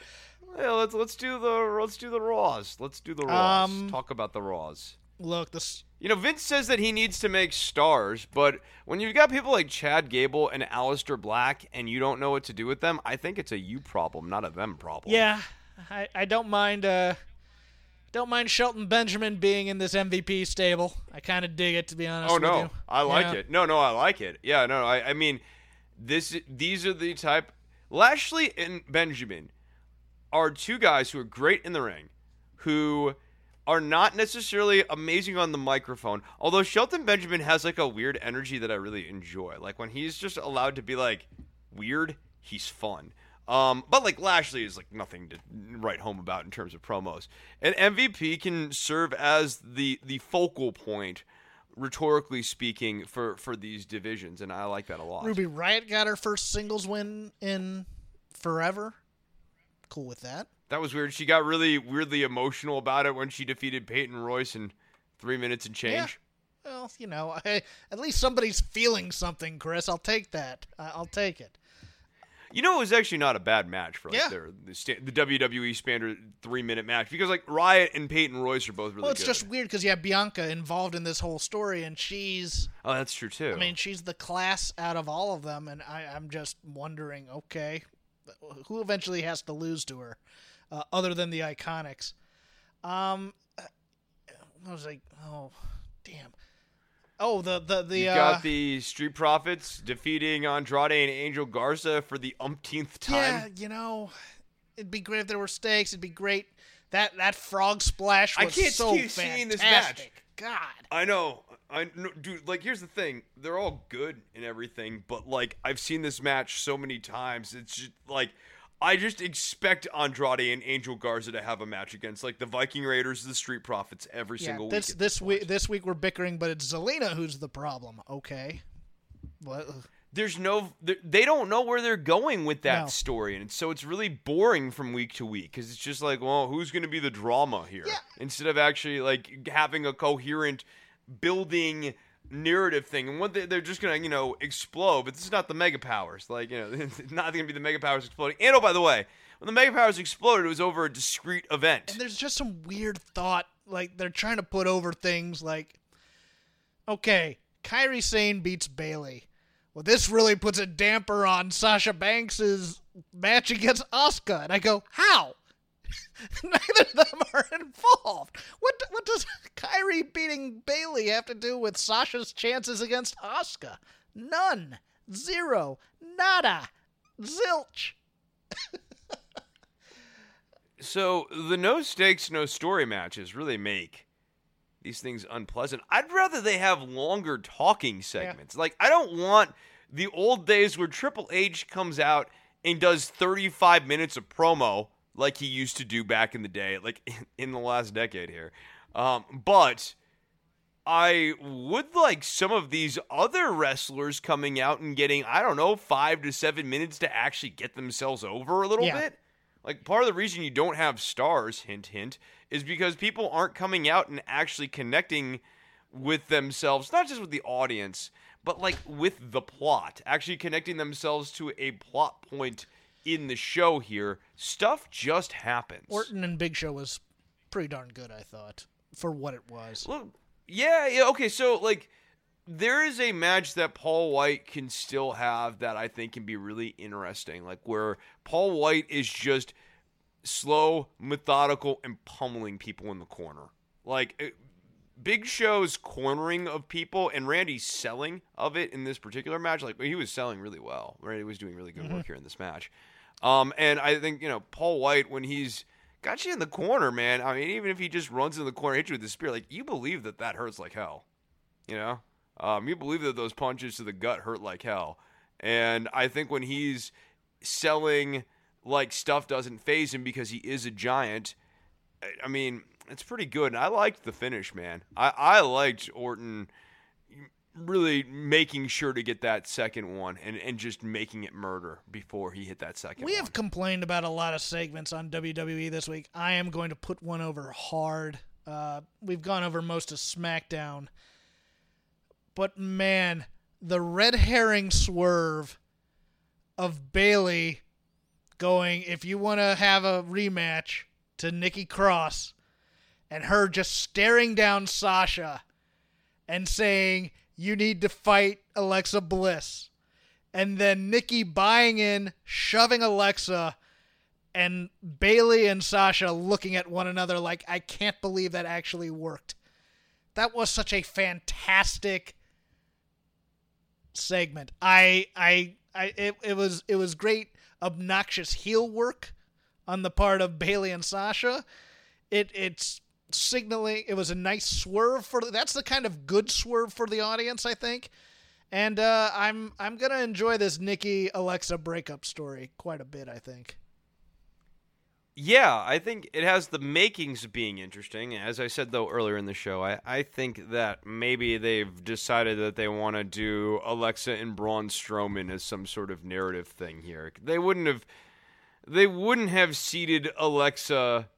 Yeah, let's let's do the let's do the Raws. Let's do the Raws. Um, Talk about the Raws. Look, this You know, Vince says that he needs to make stars, but when you've got people like Chad Gable and Aleister Black and you don't know what to do with them, I think it's a you problem, not a them problem. yeah, I, I don't mind uh don't mind Shelton Benjamin being in this MVP stable. I kind of dig it to be honest Oh with no, you. I like Yeah. it. No, no, I like it. Yeah, no, I, I mean, this these are the type. Lashley and Benjamin are two guys who are great in the ring, who are not necessarily amazing on the microphone. Although Shelton Benjamin has like a weird energy that I really enjoy. Like when he's just allowed to be like weird, he's fun. Um, but like Lashley is like nothing to write home about in terms of promos. And MVP can serve as the the focal point, rhetorically speaking, for for these divisions, and I like that a lot. Ruby Riott got her first singles win in forever. Cool with that. That was weird. She got really weirdly emotional about it when she defeated Peyton Royce in three minutes and change. Well, you know, I, at least somebody's feeling something, Chris. I'll take that. I- I'll take it. You know, it was actually not a bad match for like Yeah. their, the, sta- the WWE standard three minute match because like Riott and Peyton Royce are both really well, it's good. just weird because you have Bianca involved in this whole story, and she's, oh, that's true too. I mean, she's the class out of all of them, and I, I'm just wondering, okay, who eventually has to lose to her, uh, other than the Iconics? Um, I was like, oh, damn. Oh, the the the you uh, got the Street Profits defeating Andrade and Angel Garza for the umpteenth time. Yeah, you know, it'd be great if there were stakes. It'd be great. That that frog splash I can't so keep fantastic. seeing this match. God. I know. I no, dude, like here's the thing. They're all good and everything, but like I've seen this match so many times. It's just like I just expect Andrade and Angel Garza to have a match against like the Viking Raiders, the Street Profits every Yeah, single this week. at this week this week we're bickering, but it's Zelina who's the problem. Okay. What? There's no they- don't know where they're going with that No. story and so it's really boring from week to week cuz it's just like, well, who's going to be the drama here? Yeah. Instead of actually like having a coherent building narrative thing, and what they, they're just gonna you know explode. But this is not the mega powers. Like you know, it's not gonna be the mega powers exploding. And oh, by the way, when the mega powers exploded, it was over a discrete event. And there's just some weird thought, like they're trying to put over things like, okay, Kairi Sane beats Bayley. Well, this really puts a damper on Sasha Banks's match against Asuka. And I go, how? Neither of them are involved. What what does Kairi beating Bayley have to do with Sasha's chances against Asuka? None. Zero. Nada. Zilch. So the no stakes, no story matches really make these things unpleasant. I'd rather they have longer talking segments. Like I don't want the old days where Triple H comes out and does 35 minutes of promo like he used to do back in the day, like in the last decade here. Um, but I would like some of these other wrestlers coming out and getting, I don't know, five to seven minutes to actually get themselves over a little Yeah. bit. Like part of the reason you don't have stars, hint hint, is because people aren't coming out and actually connecting with themselves, not just with the audience, but like with the plot, actually connecting themselves to a plot point in the show here. Stuff just happens. Orton and Big Show was pretty darn good, I thought, for what it was. Look, yeah, yeah, okay, so like there is a match that Paul White can still have that I think can be really interesting, like where Paul White is just slow, methodical, and pummeling people in the corner. Like it, Big Show's cornering of people and Randy's selling of it in this particular match, like he was selling really well. Randy was doing really good work mm-hmm. here in this match. Um, and I think you know Paul White when he's got you in the corner, man. I mean, even if he just runs in the corner, hits you with the spear, like you believe that that hurts like hell. You know, um, you believe that those punches to the gut hurt like hell. And I think when he's selling like stuff doesn't phase him because he is a giant. I- mean, it's pretty good. And I liked the finish, man. I, I liked Orton really making sure to get that second one and, and just making it murder before he hit that second We one. have complained about a lot of segments on WWE this week. I am going to put one over hard. Uh, we've gone over most of SmackDown. But man, the red herring swerve of Bayley going, if you want to have a rematch to Nikki Cross, and her just staring down Sasha and saying, you need to fight Alexa Bliss and then Nikki buying in, shoving Alexa, and Bayley and Sasha looking at one another like, I can't believe that actually worked. That was such a fantastic segment. I, I, I, it, it was, it was great, obnoxious heel work on the part of Bayley and Sasha. It, it's signaling. It was a nice swerve for. That's the kind of good swerve for the audience, I think. And uh, I'm I'm gonna enjoy this Nikki Alexa breakup story quite a bit. I think. Yeah, I think it has the makings of being interesting. As I said though earlier in the show, I, I think that maybe they've decided that they want to do Alexa and Braun Strowman as some sort of narrative thing here. They wouldn't have they wouldn't have seated Alexa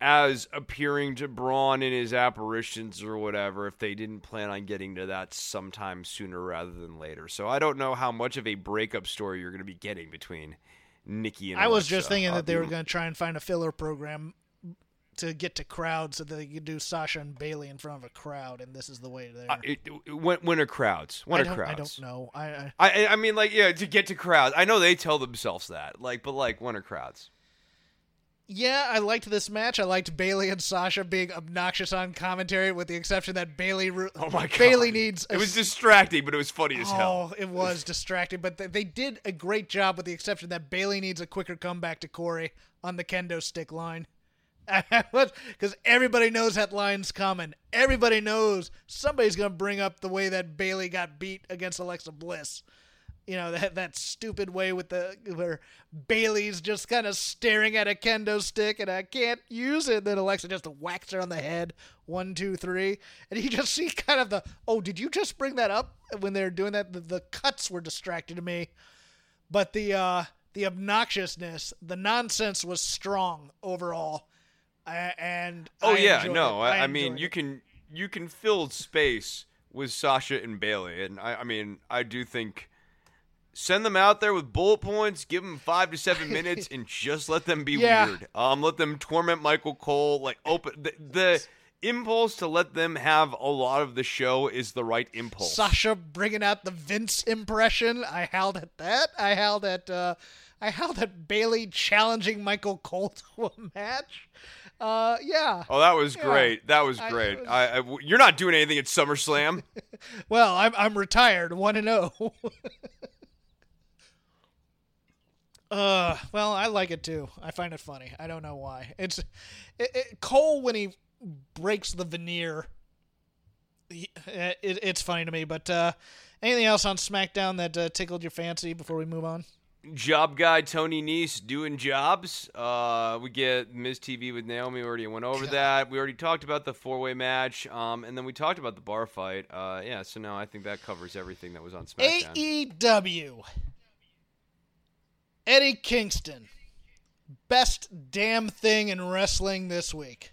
as appearing to Braun in his apparitions or whatever if they didn't plan on getting to that sometime sooner rather than later. So I don't know how much of a breakup story you're going to be getting between Nikki and I was just thinking Uh, that they were gonna try and find a filler program to get to crowds so that they could do Sasha and Bayley in front of a crowd, and this is the way there. Uh, it, it, win- winter crowds. I Winter don't, crowds. I don't know. I, I I, I I mean, like, yeah, to get to crowds. I know they tell themselves that, like, but like winter crowds. Yeah, I liked this match. I liked Bayley and Sasha being obnoxious on commentary, with the exception that Bayley. Ru- Oh my god, Bayley needs. A It was distracting, but it was funny as hell. Oh, it was distracting, but they, they did a great job, with the exception that Bayley needs a quicker comeback to Corey on the kendo stick line. Because everybody knows that line's coming. Everybody knows somebody's going to bring up the way that Bayley got beat against Alexa Bliss. You know that that stupid way with the where Bayley's just kind of staring at a kendo stick and I can't use it. Then Alexa just whacks her on the head, one, two, three, and you just see kind of the oh, did you just bring that up when they're doing that? The, the cuts were distracting to me, but the uh, the obnoxiousness, the nonsense was strong overall. I, and Oh I yeah, no, it. I, I mean, enjoyed you can you can fill space with Sasha and Bayley, and I, I mean, I do think send them out there with bullet points, give them five to seven minutes, and just let them be Yeah. weird. Um, let them torment Michael Cole. Like open the, the impulse to let them have a lot of the show is the right impulse. Sasha bringing out the Vince impression. I howled at that. I howled at uh, I howled at Bayley challenging Michael Cole to a match. Uh, yeah. Oh, that was Yeah. great. That was great. it was- I, I, you're not doing anything at SummerSlam. Well, I'm I'm retired, one and zero. Uh, well, I like it too. I find it funny. I don't know why. It's it, it, Cole when he breaks the veneer. he- It, it's funny to me. But uh, anything else on SmackDown that uh, tickled your fancy before we move on? Job guy Tony Nese doing jobs. Uh, we get Miz TV with Naomi. We already went over that. We already talked about the four way match. Um, and then we talked about the bar fight. Uh, yeah. So now I think that covers everything that was on SmackDown. AEW. Eddie Kingston. Best damn thing in wrestling this week.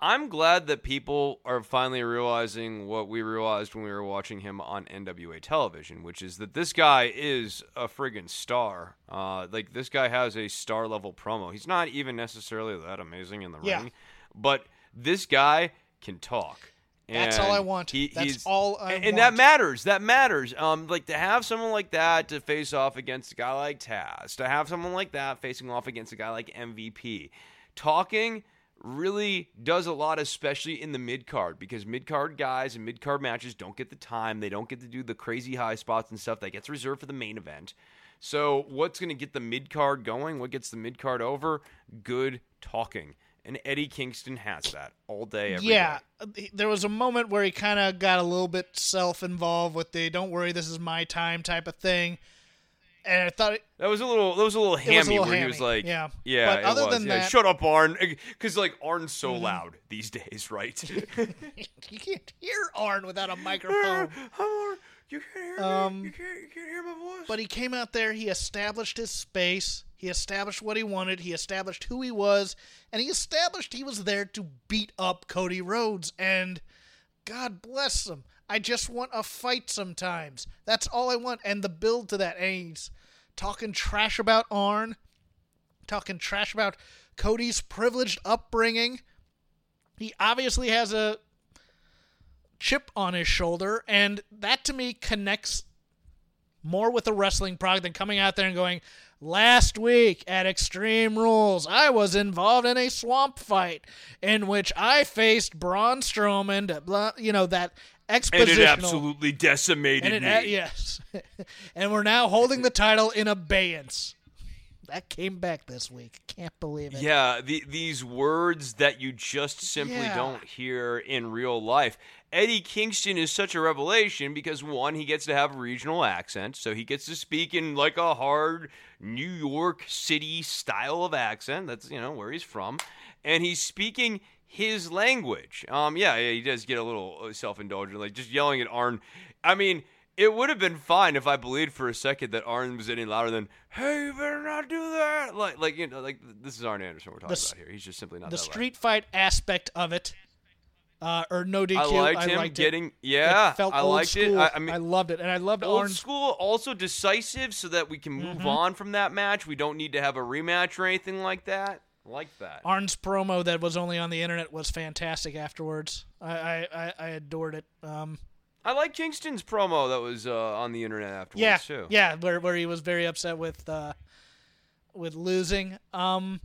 I'm glad that people are finally realizing what we realized when we were watching him on NWA television, which is that this guy is a friggin' star. Uh, like this guy has a star level promo. He's not even necessarily that amazing in the Yeah. ring, but this guy can talk. That's all I want. he- That's he's- all I and, want. that matters. That matters. Um, like to have someone like that to face off against a guy like Taz, to have someone like that facing off against a guy like MVP, talking really does a lot, especially in the mid card, because mid card guys and mid card matches don't get the time. They don't get to do the crazy high spots and stuff that gets reserved for the main event. So, what's going to get the mid card going? What gets the mid card over? Good talking. And Eddie Kingston has that all day, every day. yeah, uh, there was a moment where he kind of got a little bit self-involved with the "Don't worry, this is my time" type of thing, and I thought it, That was a little. That was a little was a hammy little where he was like, yeah. yeah." But other was, than yeah, that- shut up, Arn, because like Arn's so Mm-hmm. loud these days, right? you can't hear Arn without a microphone. You can't hear Um, me. You can't, you can't hear my voice. But he came out there, he established his space, he established what he wanted, he established who he was, and he established he was there to beat up Cody Rhodes. And God bless him. I just want a fight sometimes. That's all I want. And the build to that. And he's talking trash about Arn, talking trash about Cody's privileged upbringing. He obviously has a chip on his shoulder, and that to me connects more with a wrestling product than coming out there and going, Last week at Extreme Rules, I was involved in a swamp fight in which I faced Braun Strowman. To blah, you know that and it absolutely decimated and it, me. yes, and we're now holding the title in abeyance. That came back this week. Can't believe it. Yeah, the, these words that you just simply Yeah. don't hear in real life. Eddie Kingston is such a revelation because one, he gets to have a regional accent, so he gets to speak in like a hard New York City style of accent. That's you know where he's from, and he's speaking his language. Um, yeah, yeah, he does get a little uh, self-indulgent, like just yelling at Arn. I mean. It would have been fine if I believed for a second that Arn was any louder than "Hey, you better not do that." Like, like you know, like this is Arn Anderson we're talking s- about here. He's just simply not the street fight aspect of it, uh, or no DQ. I liked him liked it. getting- yeah, it felt I old liked it. school. I- I mean- I loved it, and I loved Old school, also decisive, so that we can move Mm-hmm. on from that match. We don't need to have a rematch or anything like that. I Like that. Arn's promo that was only on the internet was fantastic. Afterwards, I I, I, I adored it. Um, I like Kingston's promo that was uh, on the internet afterwards yeah, too. yeah, where where he was very upset with uh, with losing. Um,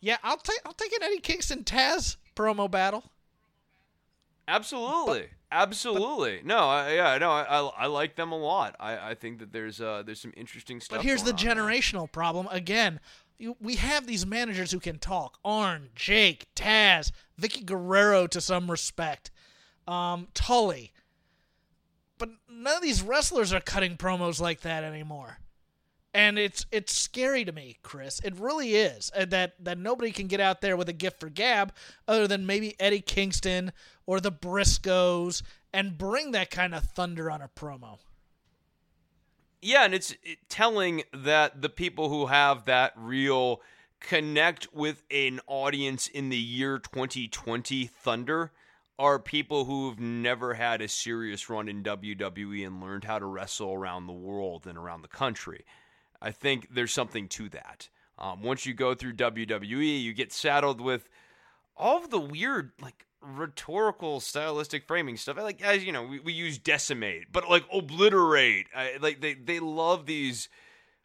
yeah, I'll take I'll take an Eddie Kingston Taz promo battle. Absolutely, absolutely. no, I, yeah, no, I, I, I like them a lot. I, I think that there's uh, there's some interesting stuff. But here's the going on there. generational problem again. You, we have these managers who can talk. Arn, Jake, Taz, Vickie Guerrero to some respect, um, Tully. But none of these wrestlers are cutting promos like that anymore. And it's it's scary to me, Chris. It really is uh, that that nobody can get out there with a gift for gab, other than maybe Eddie Kingston or the Briscoes, and bring that kind of thunder on a promo. Yeah, and it's telling that the people who have that real connect with an audience in the year 2020 thunder are people who've never had a serious run in WWE and learned how to wrestle around the world and around the country. I think there's something to that. Um, once you go through WWE, you get saddled with all of the weird, like rhetorical, stylistic framing stuff. Like as you know, we, we use decimate, but like obliterate. I, like they they love these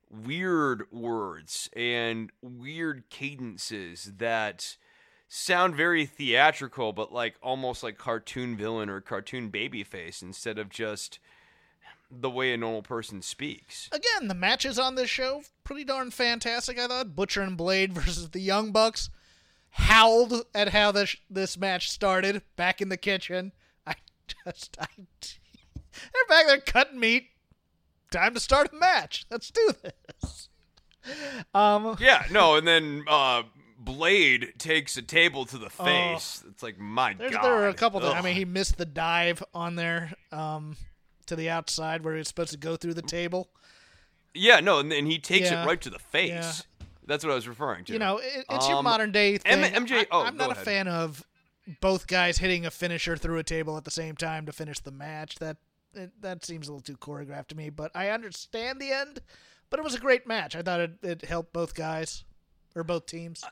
weird words and weird cadences that sound very theatrical, but like almost like cartoon villain or cartoon baby face instead of just the way a normal person speaks. Again, the matches on this show pretty darn fantastic. I thought Butcher and Blade versus the Young Bucks howled at how this this match started back in the kitchen. I just I they're back there cutting meat. Time to start a match. Let's do this. Um, yeah, no, and then uh, Blade takes a table to the face. it's like my god. There were a couple. I mean, he missed the dive on there um, to the outside where it's supposed to go through the table. yeah, no, and, and he takes Yeah. it right to the face. Yeah. That's what I was referring to. You know, it, it's your Um, modern day M- thing. MJ I, oh, I'm go not a fan of both guys hitting a finisher through a table at the same time to finish the match. That it, that seems a little too choreographed to me. But I understand the end. But it was a great match. I thought it, it helped both guys or both teams.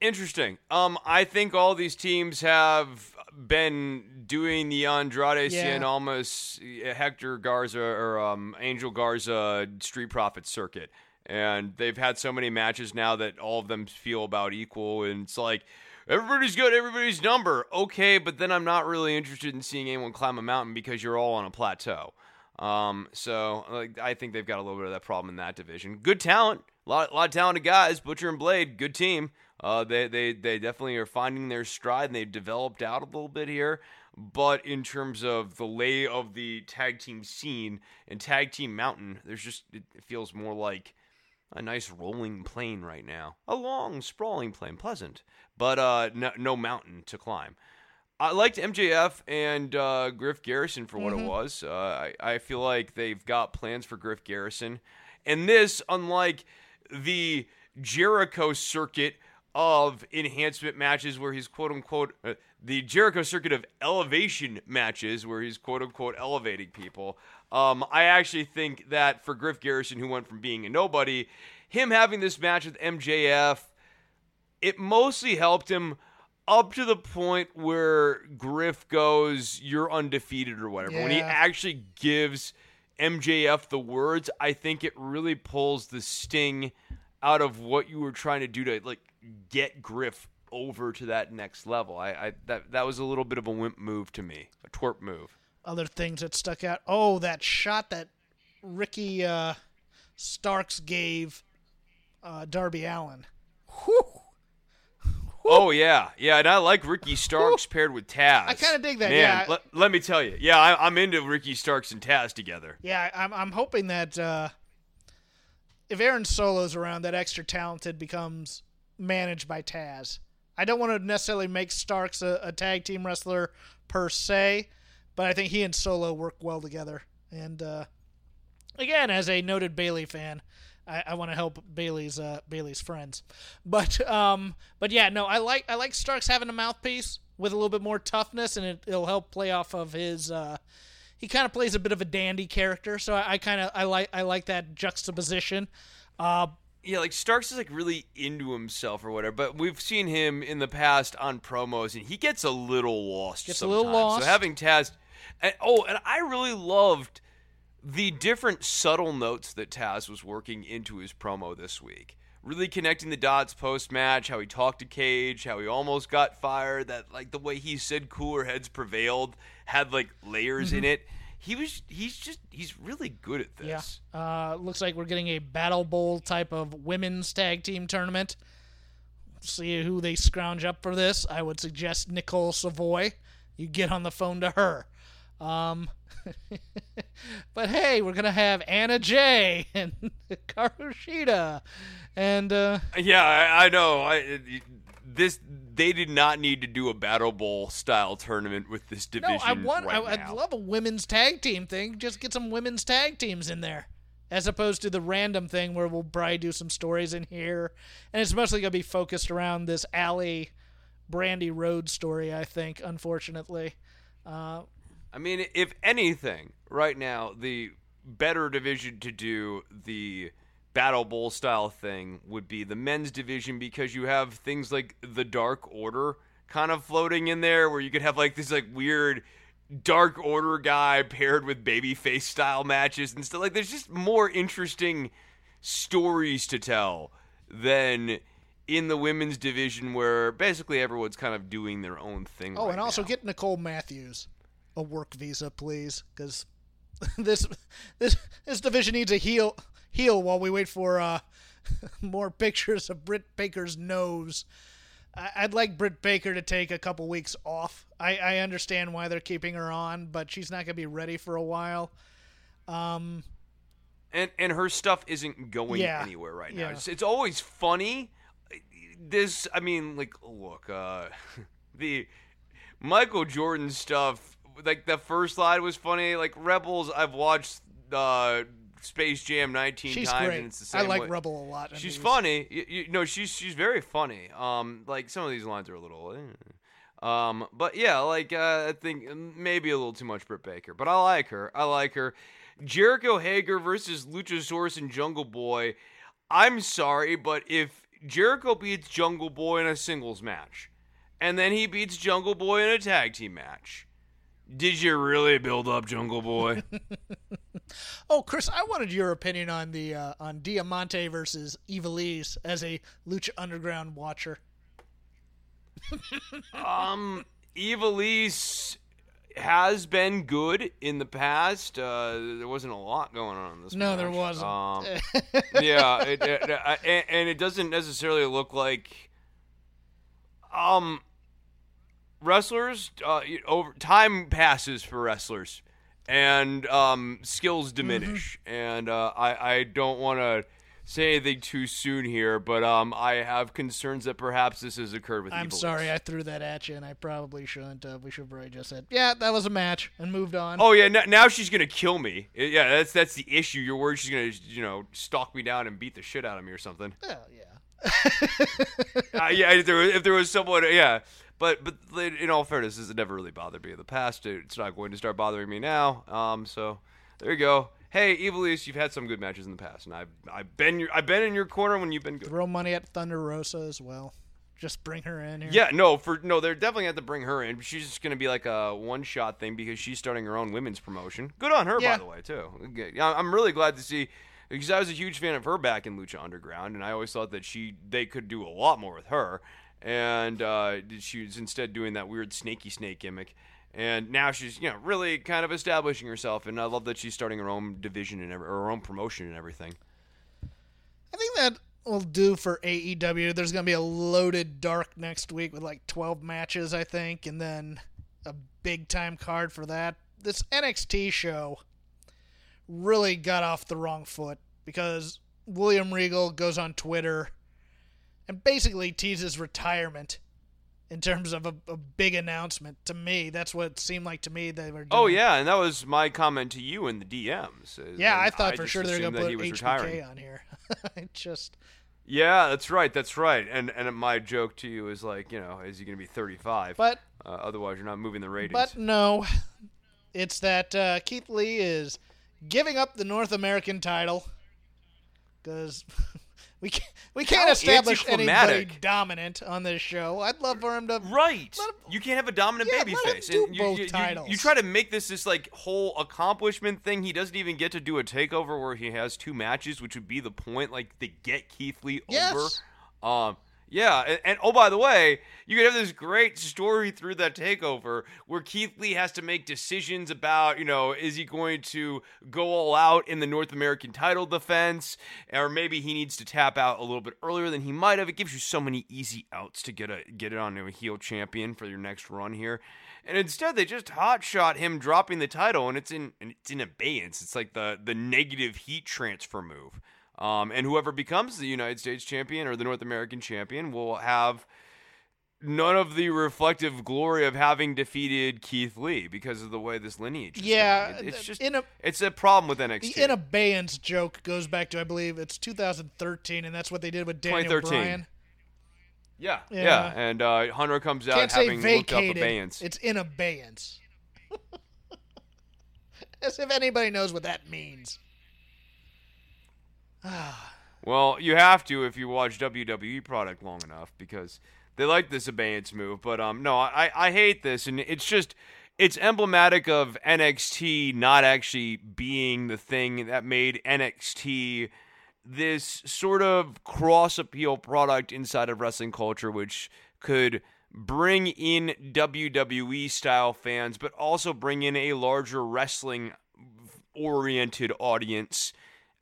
Interesting. Um, I think all these teams have been doing the Andrade Yeah. Cien Almas, Hector Garza, or um, Angel Garza Street Profit circuit, and they've had so many matches now that all of them feel about equal. And it's like everybody's got everybody's number, okay, but then I'm not really interested in seeing anyone climb a mountain because you're all on a plateau. Um, so like, I think they've got a little bit of that problem in that division. Good talent, a lot, lot of talented guys. Butcher and Blade, good team. Uh, they, they, they definitely are finding their stride and they've developed out a little bit here. But in terms of the lay of the tag team scene and tag team mountain, there's just it, it feels more like a nice rolling plain right now, a long sprawling plain, pleasant, but uh, no, no mountain to climb. I liked MJF and uh, Griff Garrison for what it was. Uh, I, I feel like they've got plans for Griff Garrison. And this, unlike the Jericho circuit of enhancement matches where he's quote unquote, uh, the Jericho circuit of elevation matches where he's quote unquote elevating people, um, I actually think that for Griff Garrison, who went from being a nobody, him having this match with MJF it mostly helped him up to the point where Griff goes, "You're undefeated" or whatever. When he actually gives MJF the words, I think it really pulls the sting out of what you were trying to do to like get Griff over to that next level. I, I that that was a little bit of a wimp move to me, a twerp move. Other things that stuck out. Oh, that shot that Ricky uh, Starks gave uh, Darby Allin. Whew. Oh yeah, yeah, and I like Ricky Starks paired with Taz. I kinda dig that, Man, yeah. Let, let me tell you, yeah, I, I'm into Ricky Starks and Taz together. Yeah, I'm I'm hoping that uh, if Aaron Solo's around, that extra talented becomes managed by Taz. I don't want to necessarily make Starks a, a tag team wrestler per se, but I think he and Solo work well together. And uh, again, as a noted Bayley fan, I, I want to help Bayley's uh, Bayley's friends. But um, but yeah, no, I like I like Starks having a mouthpiece with a little bit more toughness, and it, it'll help play off of his. Uh, he kind of plays a bit of a dandy character, so I, I kind of I like I like that juxtaposition. Uh, yeah, like Starks is like really into himself or whatever, but we've seen him in the past on promos, and he gets a little lost. Gets a little lost. So having Taz, and, oh, and I really loved the different subtle notes that Taz was working into his promo this week. Really connecting the dots post match, how he talked to Cage, how he almost got fired, that like the way he said cooler heads prevailed had like layers Mm-hmm. in it. He was he's just he's really good at yeah, this. uh, looks like we're getting a Battle Bowl type of women's tag team tournament. See who they scrounge up for this. I would suggest Nicole Savoy. You get on the phone to her. Um, but hey, we're gonna have Anna Jay and Karushida, and uh, Yeah, I, I know. I, this they did not need to do a Battle Bowl style tournament with this division. no. I want. right I, I'd love a women's tag team thing. Just get some women's tag teams in there, as opposed to the random thing where we'll probably do some stories in here, and it's mostly gonna be focused around this Allie Brandi Rhodes story. I think, unfortunately. Uh, I mean, if anything, right now the better division to do the Battle Bowl style thing would be the men's division because you have things like the Dark Order kind of floating in there, where you could have like this like weird Dark Order guy paired with babyface style matches and stuff. Like, there's just more interesting stories to tell than in the women's division where basically everyone's kind of doing their own thing. oh, right and also now. get Nicole Matthews a work visa, please, because this this this division needs a heel heel while we wait for uh, more pictures of Britt Baker's nose. I- I'd like Britt Baker to take a couple weeks off. I, I understand why they're keeping her on, but she's not going to be ready for a while. Um, and and her stuff isn't going Yeah, anywhere right now. yeah. It's, it's always funny. This, I mean, like, look, uh, the Michael Jordan stuff. Like the first slide was funny. Like Rebels, I've watched uh, Space Jam 19 she's times, great. and it's the same. I like way. Rebel a lot. She's these. funny. You, you know, she's she's very funny. Um, like some of these lines are a little. eh. Um, but yeah, like uh, I think maybe a little too much Britt Baker, but I like her. I like her. Jericho Hager versus Luchasaurus and Jungle Boy. I'm sorry, but if Jericho beats Jungle Boy in a singles match, and then he beats Jungle Boy in a tag team match, did you really build up Jungle Boy? Oh, Chris, I wanted your opinion on the uh, on Diamante versus Ivelisse as a Lucha Underground watcher. Um, Ivelisse has been good in the past. Uh, there wasn't a lot going on in this. No, there wasn't. Um, yeah, it, it, uh, and, and it doesn't necessarily look like. Um, wrestlers, uh, over time passes for wrestlers, and um, skills diminish. And uh, I I don't want to say anything too soon here, but um, I have concerns that perhaps this has occurred with. I'm Ivelisse. sorry I threw that at you, and I probably shouldn't have. We should have probably just said, yeah, that was a match, and moved on. Oh yeah, n- now she's gonna kill me. Yeah, that's that's the issue. You're worried she's gonna, you know, stalk me down and beat the shit out of me or something. Well, yeah. Uh, yeah, if there, was, if there was someone, yeah. But but in all fairness, this has never really bothered me in the past. It's not going to start bothering me now. Um, so there you go. Hey, Ivelisse, you've had some good matches in the past, and I've I've been your, I've been in your corner when you've been good. Throw money at Thunder Rosa as well. Just bring her in here. Yeah, no, for no, they're definitely have to bring her in. She's just gonna be like a one shot thing because she's starting her own women's promotion. Good on her, Yeah. by the way, too. Yeah, I'm really glad to see because I was a huge fan of her back in Lucha Underground, and I always thought that she they could do a lot more with her, and uh, she was instead doing that weird snaky snake gimmick. And now she's, you know, really kind of establishing herself, and I love that she's starting her own division and every, her own promotion and everything. I think that will do for AEW. There's going to be a loaded dark next week with like 12 matches, I think, and then a big time card for that. This NXT show really got off the wrong foot because William Regal goes on Twitter and basically teases retirement in terms of a, a big announcement. To me, that's what it seemed like to me they were doing. Oh yeah, and that was my comment to you in the DMs. Yeah, I thought for sure they were going to put HBK retiring. on here. I just. Yeah, that's right. That's right. And and my joke to you is like, you know, is he going to be 35? But uh, otherwise, you're not moving the ratings. But no, it's that uh, Keith Lee is giving up the North American title because we can't, we can't How establish anybody dominant on this show. I'd love for him to right, him- you can't have a dominant Yeah, baby face. do and you, both you, you- titles. You, try to make this this like whole accomplishment thing. He doesn't even get to do a takeover where he has two matches, which would be the point. Like to get Keith Lee Yes. over. Um, yeah, and, and oh by the way, you could have this great story through that takeover where Keith Lee has to make decisions about, you know, is he going to go all out in the North American title defense, or maybe he needs to tap out a little bit earlier than he might have. It gives you so many easy outs to get a get it onto a heel champion for your next run here. And instead, they just hotshot him dropping the title, and it's in and it's in abeyance. It's like the the negative heat transfer move. Um, and whoever becomes the United States champion or the North American champion will have none of the reflective glory of having defeated Keith Lee because of the way this lineage. Is Yeah. It- it's just in a- it's a problem with NXT. The in abeyance joke goes back to I believe it's 2013, and that's what they did with Daniel 2013. Bryan. Yeah, Yeah. yeah, and uh, Hunter comes out Can't say having looked up abeyance. It's in abeyance. As if anybody knows what that means. Well, you have to if you watch WWE product long enough because they like this abeyance move. But um, no, I I hate this, and it's just it's emblematic of NXT not actually being the thing that made NXT this sort of cross appeal product inside of wrestling culture, which could bring in WWE style fans, but also bring in a larger wrestling oriented audience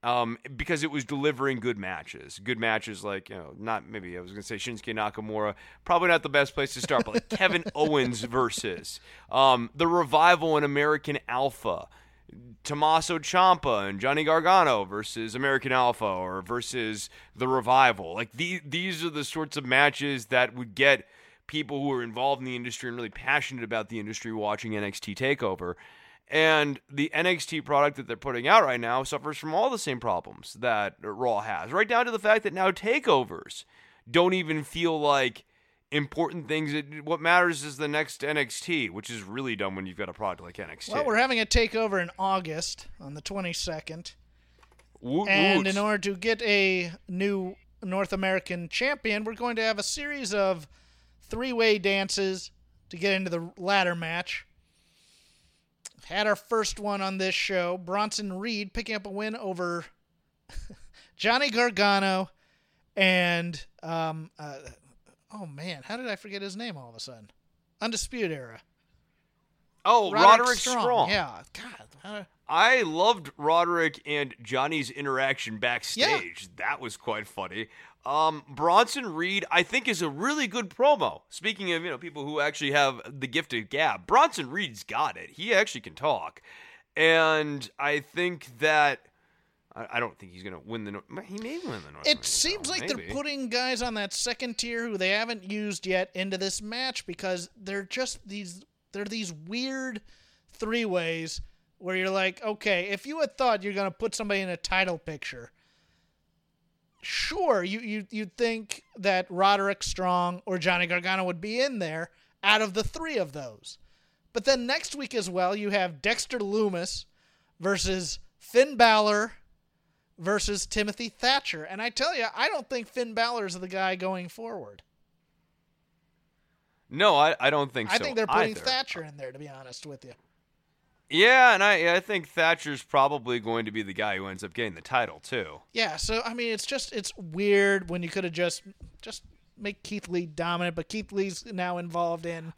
um, because it was delivering good matches. Good matches like, you know, not maybe I was going to say Shinsuke Nakamura, probably not the best place to start, but like Kevin Owens versus um, the revival in American Alpha. Tommaso Ciampa and Johnny Gargano versus American Alpha or versus the Revival. Like the, these are the sorts of matches that would get people who are involved in the industry and really passionate about the industry watching NXT Takeover. And the NXT product that they're putting out right now suffers from all the same problems that Raw has, right down to the fact that now takeovers don't even feel like important things. It, what matters is the next NXT, which is really dumb when you've got a product like NXT. Well, we're having a takeover in August on the 22nd. Woot And woot. in order to get a new North American champion, we're going to have a series of three way dances to get into the ladder match. Had our first one on this show. Bronson Reed picking up a win over Johnny Gargano and um uh, oh man, how did I forget his name all of a sudden? Undisputed Era. Oh, Roderick, Strong. Yeah. God. I loved Roderick and Johnny's interaction backstage. That was quite funny. Um, Bronson Reed, I think, is a really good promo. Speaking of, you know, people who actually have the gift of gab, Bronson Reed's got it. He actually can talk, and I think that I, don't think he's gonna win the. He may win the North. It seems like they're putting guys on that second tier who they haven't used yet into this match because they're just these they're these weird three ways where you're like, okay, if you had thought you're gonna put somebody in a title picture, sure, you you you'd think that Roderick Strong or Johnny Gargano would be in there out of the three of those. But then next week as well, you have Dexter Lumis versus Finn Balor versus Timothy Thatcher. And I tell you, I don't think Finn Balor is the guy going forward. No, I, I don't think so. I so. think they're putting either. Thatcher in there, to be honest with you. Yeah, and I I think Thatcher's probably going to be the guy who ends up getting the title too. Yeah, so I mean, it's just it's weird when you could have just just make Keith Lee dominant, but Keith Lee's now involved in.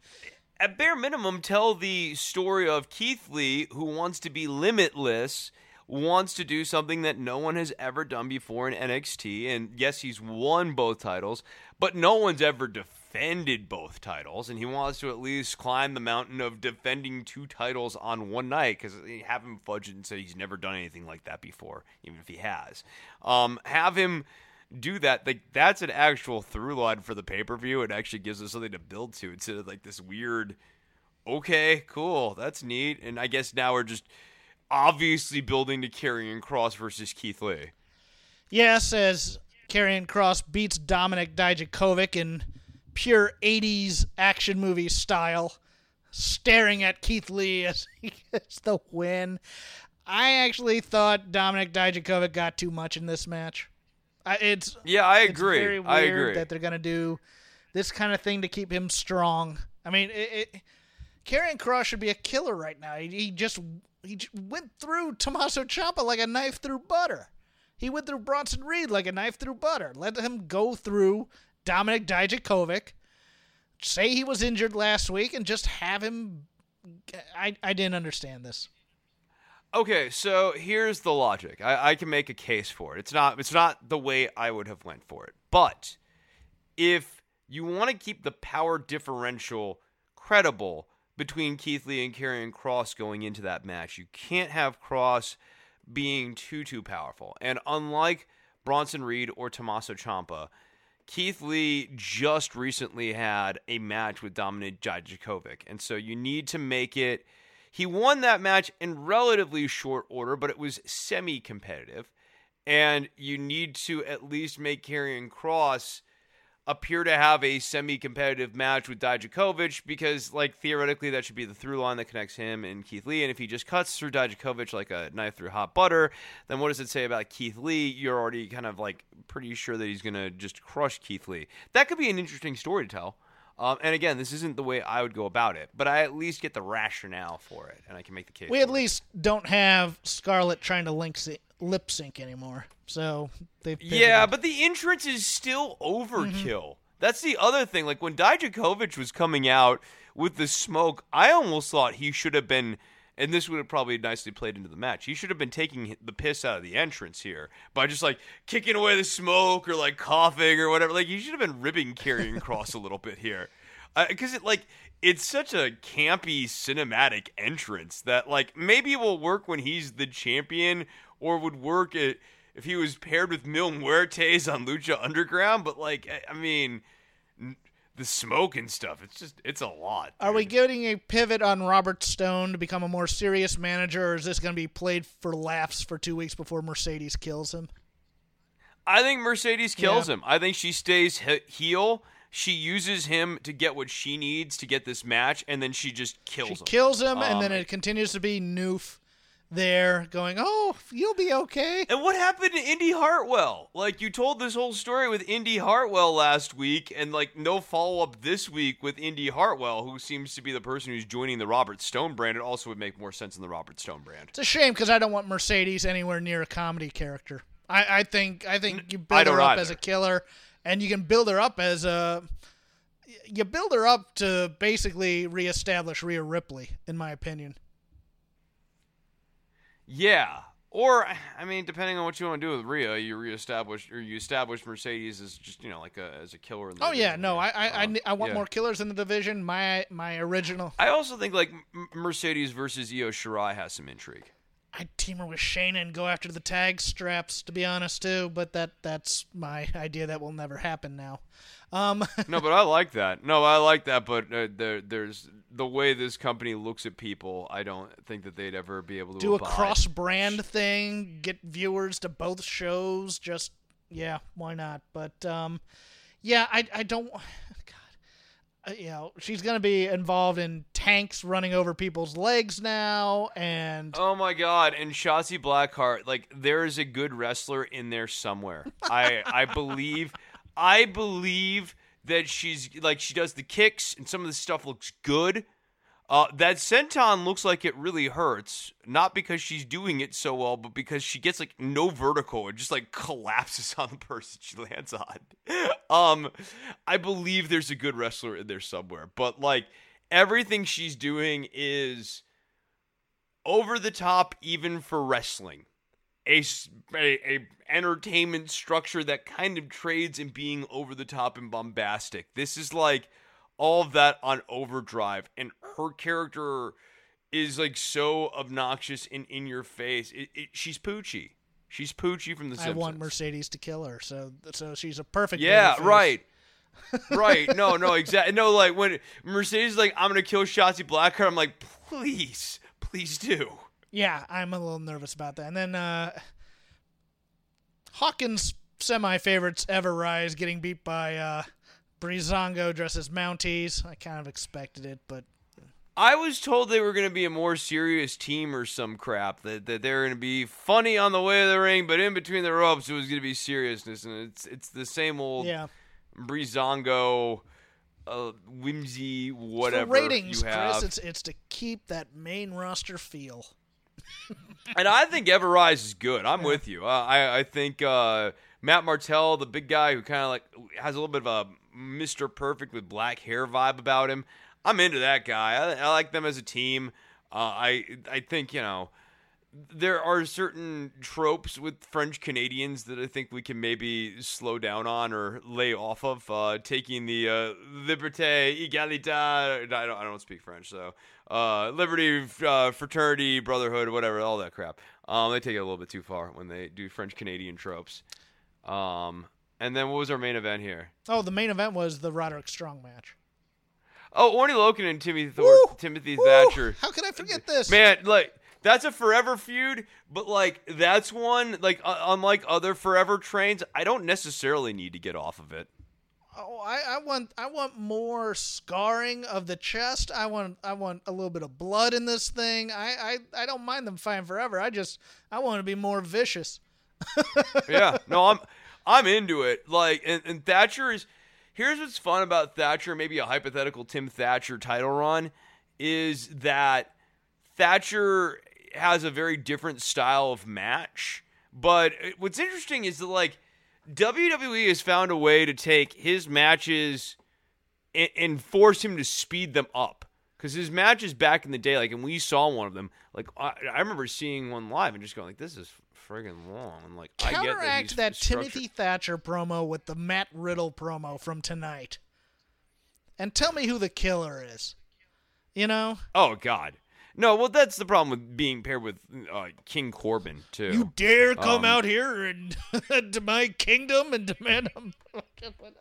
at bare minimum, tell the story of Keith Lee, who wants to be limitless, wants to do something that no one has ever done before in NXT. And yes, he's won both titles, but no one's ever defended both titles. And he wants to at least climb the mountain of defending two titles on one night because have him fudge it and say he's never done anything like that before, even if he has. Um, have him do that like that's an actual through line for the pay-per-view it actually gives us something to build to instead of like this weird okay cool that's neat and i guess now we're just obviously building to Karrion Kross versus keith lee Yes, as Karrion Kross beats Dominik Dijakovic in pure 80s action movie style, staring at Keith Lee as he gets the win. I actually thought Dominik Dijakovic got too much in this match. I, it's yeah i agree very weird i agree that they're gonna do this kind of thing to keep him strong. I mean, it, it Karrion Kross should be a killer right now. He, he just he went through Tommaso Ciampa like a knife through butter. He went through Bronson Reed like a knife through butter. Let him go through Dominik Dijakovic. Say he was injured last week and just have him. I I didn't understand this. Okay, so here's the logic. I, I can make a case for it. It's not it's not the way I would have went for it. But if you want to keep the power differential credible between Keith Lee and Karrion Kross going into that match, you can't have Kross being too too powerful. And unlike Bronson Reed or Tommaso Ciampa, Keith Lee just recently had a match with Dominik Dijakovic, and so you need to make it. He won that match in relatively short order, but it was semi-competitive, and you need to at least make Karrion Kross appear to have a semi-competitive match with Dijakovic because, like, theoretically, that should be the through line that connects him and Keith Lee. And if he just cuts through Dijakovic like a knife through hot butter, then what does it say about Keith Lee? You're already kind of like pretty sure that he's gonna just crush Keith Lee. That could be an interesting story to tell. Um, and again, this isn't the way I would go about it, but I at least get the rationale for it, and I can make the case. We at for it. least don't have Scarlett trying to link lip sync anymore. So they've Yeah, but the entrance is still overkill. Mm-hmm. That's the other thing. Like when Dijakovic was coming out with the smoke, I almost thought he should have been, and this would have probably nicely played into the match. He should have been taking the piss out of the entrance here by just like kicking away the smoke or like coughing or whatever. Like he should have been ribbing Karrion Kross a little bit here, because it like it's such a campy cinematic entrance that like maybe it will work when he's the champion or would work it if he was paired with Mil Muertes on Lucha Underground, but like I- I mean, the smoke and stuff, it's just it's a lot. Are we getting a pivot on Robert Stone to become a more serious manager, or is this going to be played for laughs for two weeks before Mercedes kills him? I think Mercedes kills Yeah. him. I think she stays he- heel. She uses him to get what she needs to get this match, and then she just kills She him. kills him, and Um, then it continues to be Noof there going, "Oh, you'll be okay." And what happened to Indi Hartwell? Like you told this whole story with Indi Hartwell last week, and like no follow up this week with Indi Hartwell, who seems to be the person who's joining the Robert Stone brand. It also would make more sense in the Robert Stone brand. It's a shame because I don't want Mercedes anywhere near a comedy character. I, I think I think you build her up as a killer, and you can build her up as a. You build her up to basically reestablish Rhea Ripley, in my opinion. Yeah. Or I mean, depending on what you want to do with Rhea, you reestablish or you establish Mercedes as just you know like a as a killer. In the Oh yeah, no, I I, I, Um, I want yeah. more killers in the division. My my original, I also think like Mercedes versus Io Shirai has some intrigue. I'd team her with Shayna and go after the tag straps. To be honest, too, but that that's my idea. That will never happen now. Um, no, but I like that. No, I like that. But uh, there, there's the way this company looks at people. I don't think that they'd ever be able to do a cross brand thing, get viewers to both shows. Just yeah, why not? But um, yeah, I I don't. Uh, you know, she's gonna be involved in tanks running over people's legs now, and Oh my god! And Shotzi Blackheart, like there is a good wrestler in there somewhere. I I believe, I believe that she's like she does the kicks and some of the stuff looks good. Uh, that senton looks like it really hurts, not because she's doing it so well, but because she gets like no vertical. It just like collapses on the person she lands on. Um, I believe there's a good wrestler in there somewhere, but like everything she's doing is over the top even for wrestling A a entertainment structure that kind of trades in being over the top and bombastic this is like all of that on overdrive and her character is like so obnoxious and in your face it, it, she's poochie she's poochie from the I Simpsons. want Mercedes to kill her. So so she's a perfect. Yeah, right. right. No, no, exactly. No, like when Mercedes is like, I'm gonna kill Shotzi Blackheart, I'm like, please, please do. Yeah, I'm a little nervous about that. And then uh Hawkins semi favorites ever rise getting beat by uh Breezango dresses Mounties. I kind of expected it, but I was told they were gonna be a more serious team or some crap. That that they were gonna be funny on the way to the ring, but in between the ropes it was gonna be seriousness, and it's it's the same old yeah. Breezango, uh, whimsy, whatever For ratings, you have. Chris, it's it's to keep that main roster feel. And I think Ever Rise is good. I'm with you. Uh, I I think uh, Matt Martel, the big guy who kind of like has a little bit of a Mr. Perfect with black hair vibe about him. I'm into that guy. I, I like them as a team. Uh, I I think you know there are certain tropes with French Canadians that I think we can maybe slow down on or lay off of. Uh, taking the uh, liberté, égalité. I don't, I don't speak French, so uh, liberty, uh, fraternity, brotherhood, whatever, all that crap. Um, they take it a little bit too far when they do French Canadian tropes. Um, and then what was our main event here? Oh, the main event was the Roderick Strong match. Oh, Oney Lorcan and Timothy Thor- Woo! Timothy Woo! Thatcher. How could I forget this? Man, like that's a forever feud, but like that's one like uh, unlike other forever trains, I don't necessarily need to get off of it. Oh, I, I want I want more scarring of the chest. I want I want a little bit of blood in this thing. I, I, I don't mind them fighting forever. I just I want to be more vicious. yeah, no, I'm I'm into it. Like, and, and Thatcher is. Here's what's fun about Thatcher. Maybe a hypothetical Tim Thatcher title run is that Thatcher has a very different style of match. But uh, what's interesting is that like WWE has found a way to take his matches and, and force him to speed them up. Because his matches back in the day, like, and we saw one of them. Like, I, I remember seeing one live and just going, like, this is friggin' long. And like, I get that, Counteract that structured- Timothy Thatcher promo with the Matt Riddle promo from tonight, and tell me who the killer is. You know, Oh God, no. Well, that's the problem with being paired with uh, King Corbin too. you dare come Um, out here and to my kingdom and demand a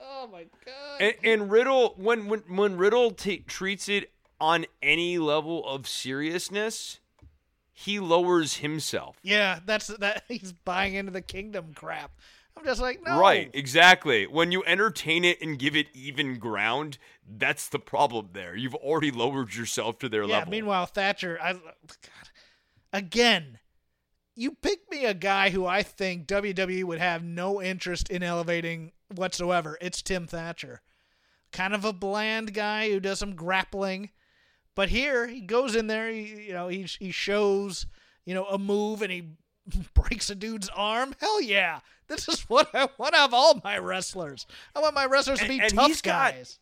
Oh my god! and, and Riddle, when when when Riddle ta treats it on any level of seriousness, he lowers himself. yeah, that's that. He's buying into the kingdom crap. I'm just like, no, Right, exactly. When you entertain it and give it even ground, that's the problem there. You've already lowered yourself to their Yeah. level. Meanwhile, Thatcher, I, oh, God, again, you pick me a guy who I think WWE would have no interest in elevating whatsoever. It's Tim Thatcher, kind of a bland guy who does some grappling, but here he goes in there. He, you know, he he shows you know a move and he breaks a dude's arm. Hell yeah. This is what I want out of all my wrestlers. I want my wrestlers to be and tough he's got- guys.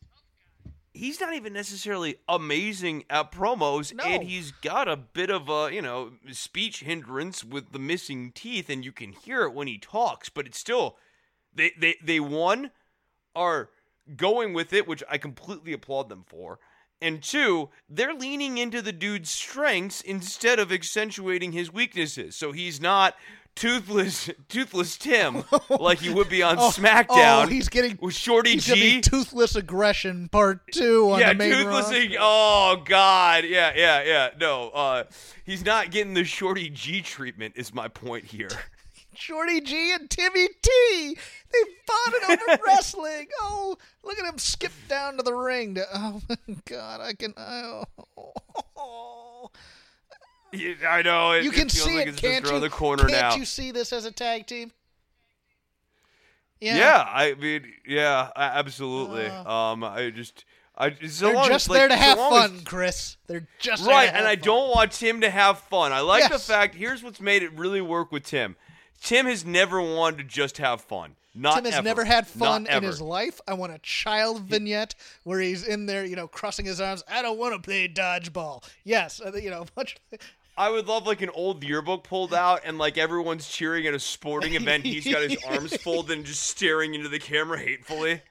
he's not even necessarily amazing at promos No. and he's got a bit of a you know speech hindrance with the missing teeth and you can hear it when he talks but it's still they they they one are going with it which i completely applaud them for and two they're leaning into the dude's strengths instead of accentuating his weaknesses so he's not toothless toothless tim like he would be on Oh, smackdown oh, he's getting with shorty He's g toothless aggression part two on yeah, the main toothless. ig- Oh God, yeah, yeah, yeah. No, uh, he's not getting the Shorty G treatment. Is my point here. Shorty G and Timmy T. They fought it over wrestling. Oh, look at him skip down to the ring. To, oh my God, I can. Oh. Yeah, I know. It, you can it see like it, can't you? the corner can't now. you see this as a tag team? yeah. yeah I mean, yeah, absolutely. Uh. um, I just, I so They're long just as, like, there to so have long as- fun, Chris. They're just there right, and I fun. don't want Tim to have fun. I like the fact. Here's what's made it really work with Tim. Tim has never wanted to just have fun. Not Tim has ever. never had fun in his life. I want a child vignette where he's in there, you know, crossing his arms. I don't want to play dodgeball. Yes, uh, you know, much. I would love like an old yearbook pulled out and like everyone's cheering at a sporting event. He's got his arms folded and just staring into the camera hatefully.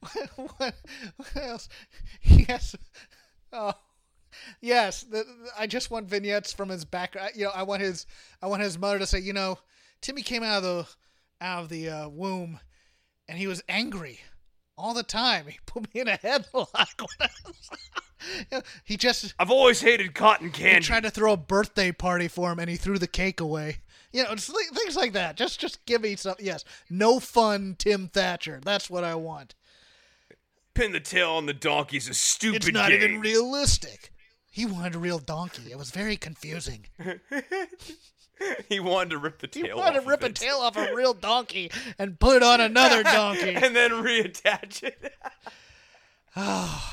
what, what else? Yes. Oh, yes. The, the- I just want vignettes from his back. I- You know, I want his. I want his mother to say, you know, Timmy came out of the out of the uh, womb, and he was angry all the time. He put me in a headlock. You know, he just I've always hated cotton candy. candy. tried to throw a birthday party for him, and he threw the cake away. You know, things like that. Just, just give me some. Yes, no fun, Tim Thatcher. That's what I want. Pin the tail on the donkey's a stupid It's not even realistic. He wanted a real donkey. It was very confusing. he wanted to rip the tail. He wanted off to rip a tail off a real donkey and put it on another donkey. and then reattach it.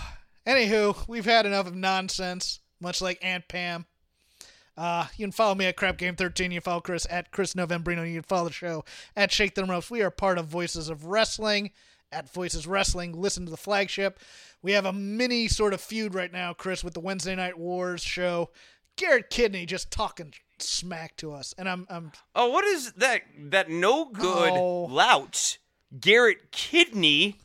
Anywho, we've had enough of nonsense, much like Aunt Pam. Uh, you can follow me at Crap Game 13. You can follow Chris at Chris Novembrino. You can follow the show at Shake Them Ropes. We are part of Voices of Wrestling at Voices Wrestling. Listen to the flagship. We have a mini sort of feud right now, Chris, with the Wednesday Night Wars show. Garrett Kidney just talking smack to us, and I'm I'm Oh, what is that? That no good Oh. lout Garrett Kidney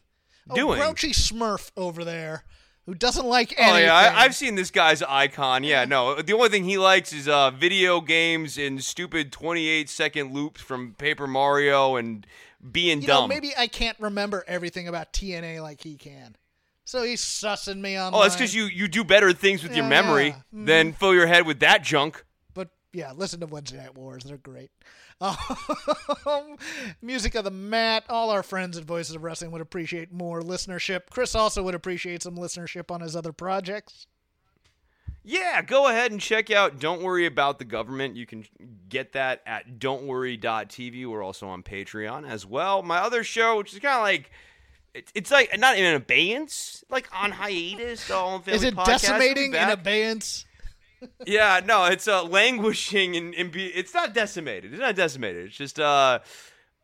doing? oh, grouchy Smurf over there who doesn't like Oh anything. yeah, I, I've seen this guy's icon. Yeah, no, the only thing he likes is uh, video games and stupid 28 second loops from Paper Mario and being you dumb. know, maybe I can't remember everything about TNA like he can. So he's sussing me on. oh, that's because you you do better things with your memory yeah. Mhm. than fill your head with that junk. But yeah, listen to Wednesday Night Wars. They're great. Um, music of the mat. All our friends at Voices of Wrestling would appreciate more listenership. Chris also would appreciate some listenership on his other projects. Yeah, go ahead and check out Don't Worry About the Government. You can get that at don'tworry.tv. We're also on Patreon as well. My other show, which is kind of like it's, like not in abeyance, like on hiatus. The All in Family Is it podcast. decimating in abeyance? yeah, no, it's uh, languishing and, and be, it's not decimated. It's not decimated. It's just uh,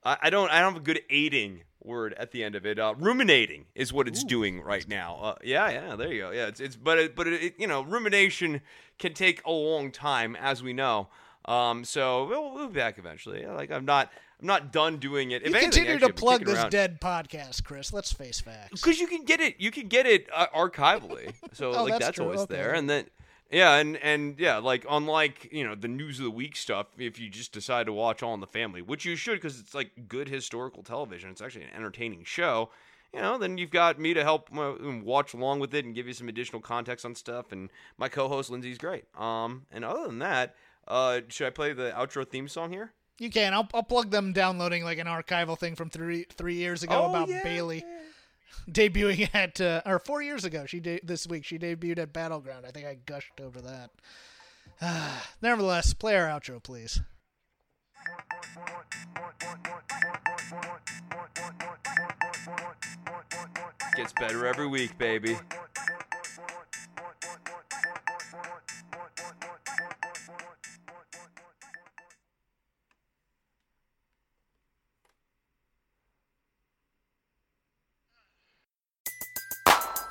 I, I don't I don't have a good aiding word at the end of it. Uh, ruminating is what it's doing right now. Uh, yeah, yeah, there you go. Yeah, it's it's but it, but it, you know rumination can take a long time as we know. Um, so we'll, we'll be back eventually. Like I'm not I'm not done doing it. If You anything, continue actually, to plug this around. dead podcast, Chris. Let's face facts. Because you can get it, you can get it uh, archivally. So Oh, like that's that's, always Okay. there, and then yeah, and and yeah, like unlike you know the news of the week stuff, if you just decide to watch All in the Family, which you should because it's like good historical television, it's actually an entertaining show. You know, then you've got me to help uh, watch along with it and give you some additional context on stuff. And my co-host Lindsay's great. Um, and other than that, uh, should I play the outro theme song here? You can. I'll, I'll plug them downloading like an archival thing from three three years ago Oh, about yeah, Bayley debuting at uh, or four years ago. She de- this week she debuted at Battleground. I think I gushed over that. Nevertheless, play our outro, please. Gets better every week, baby.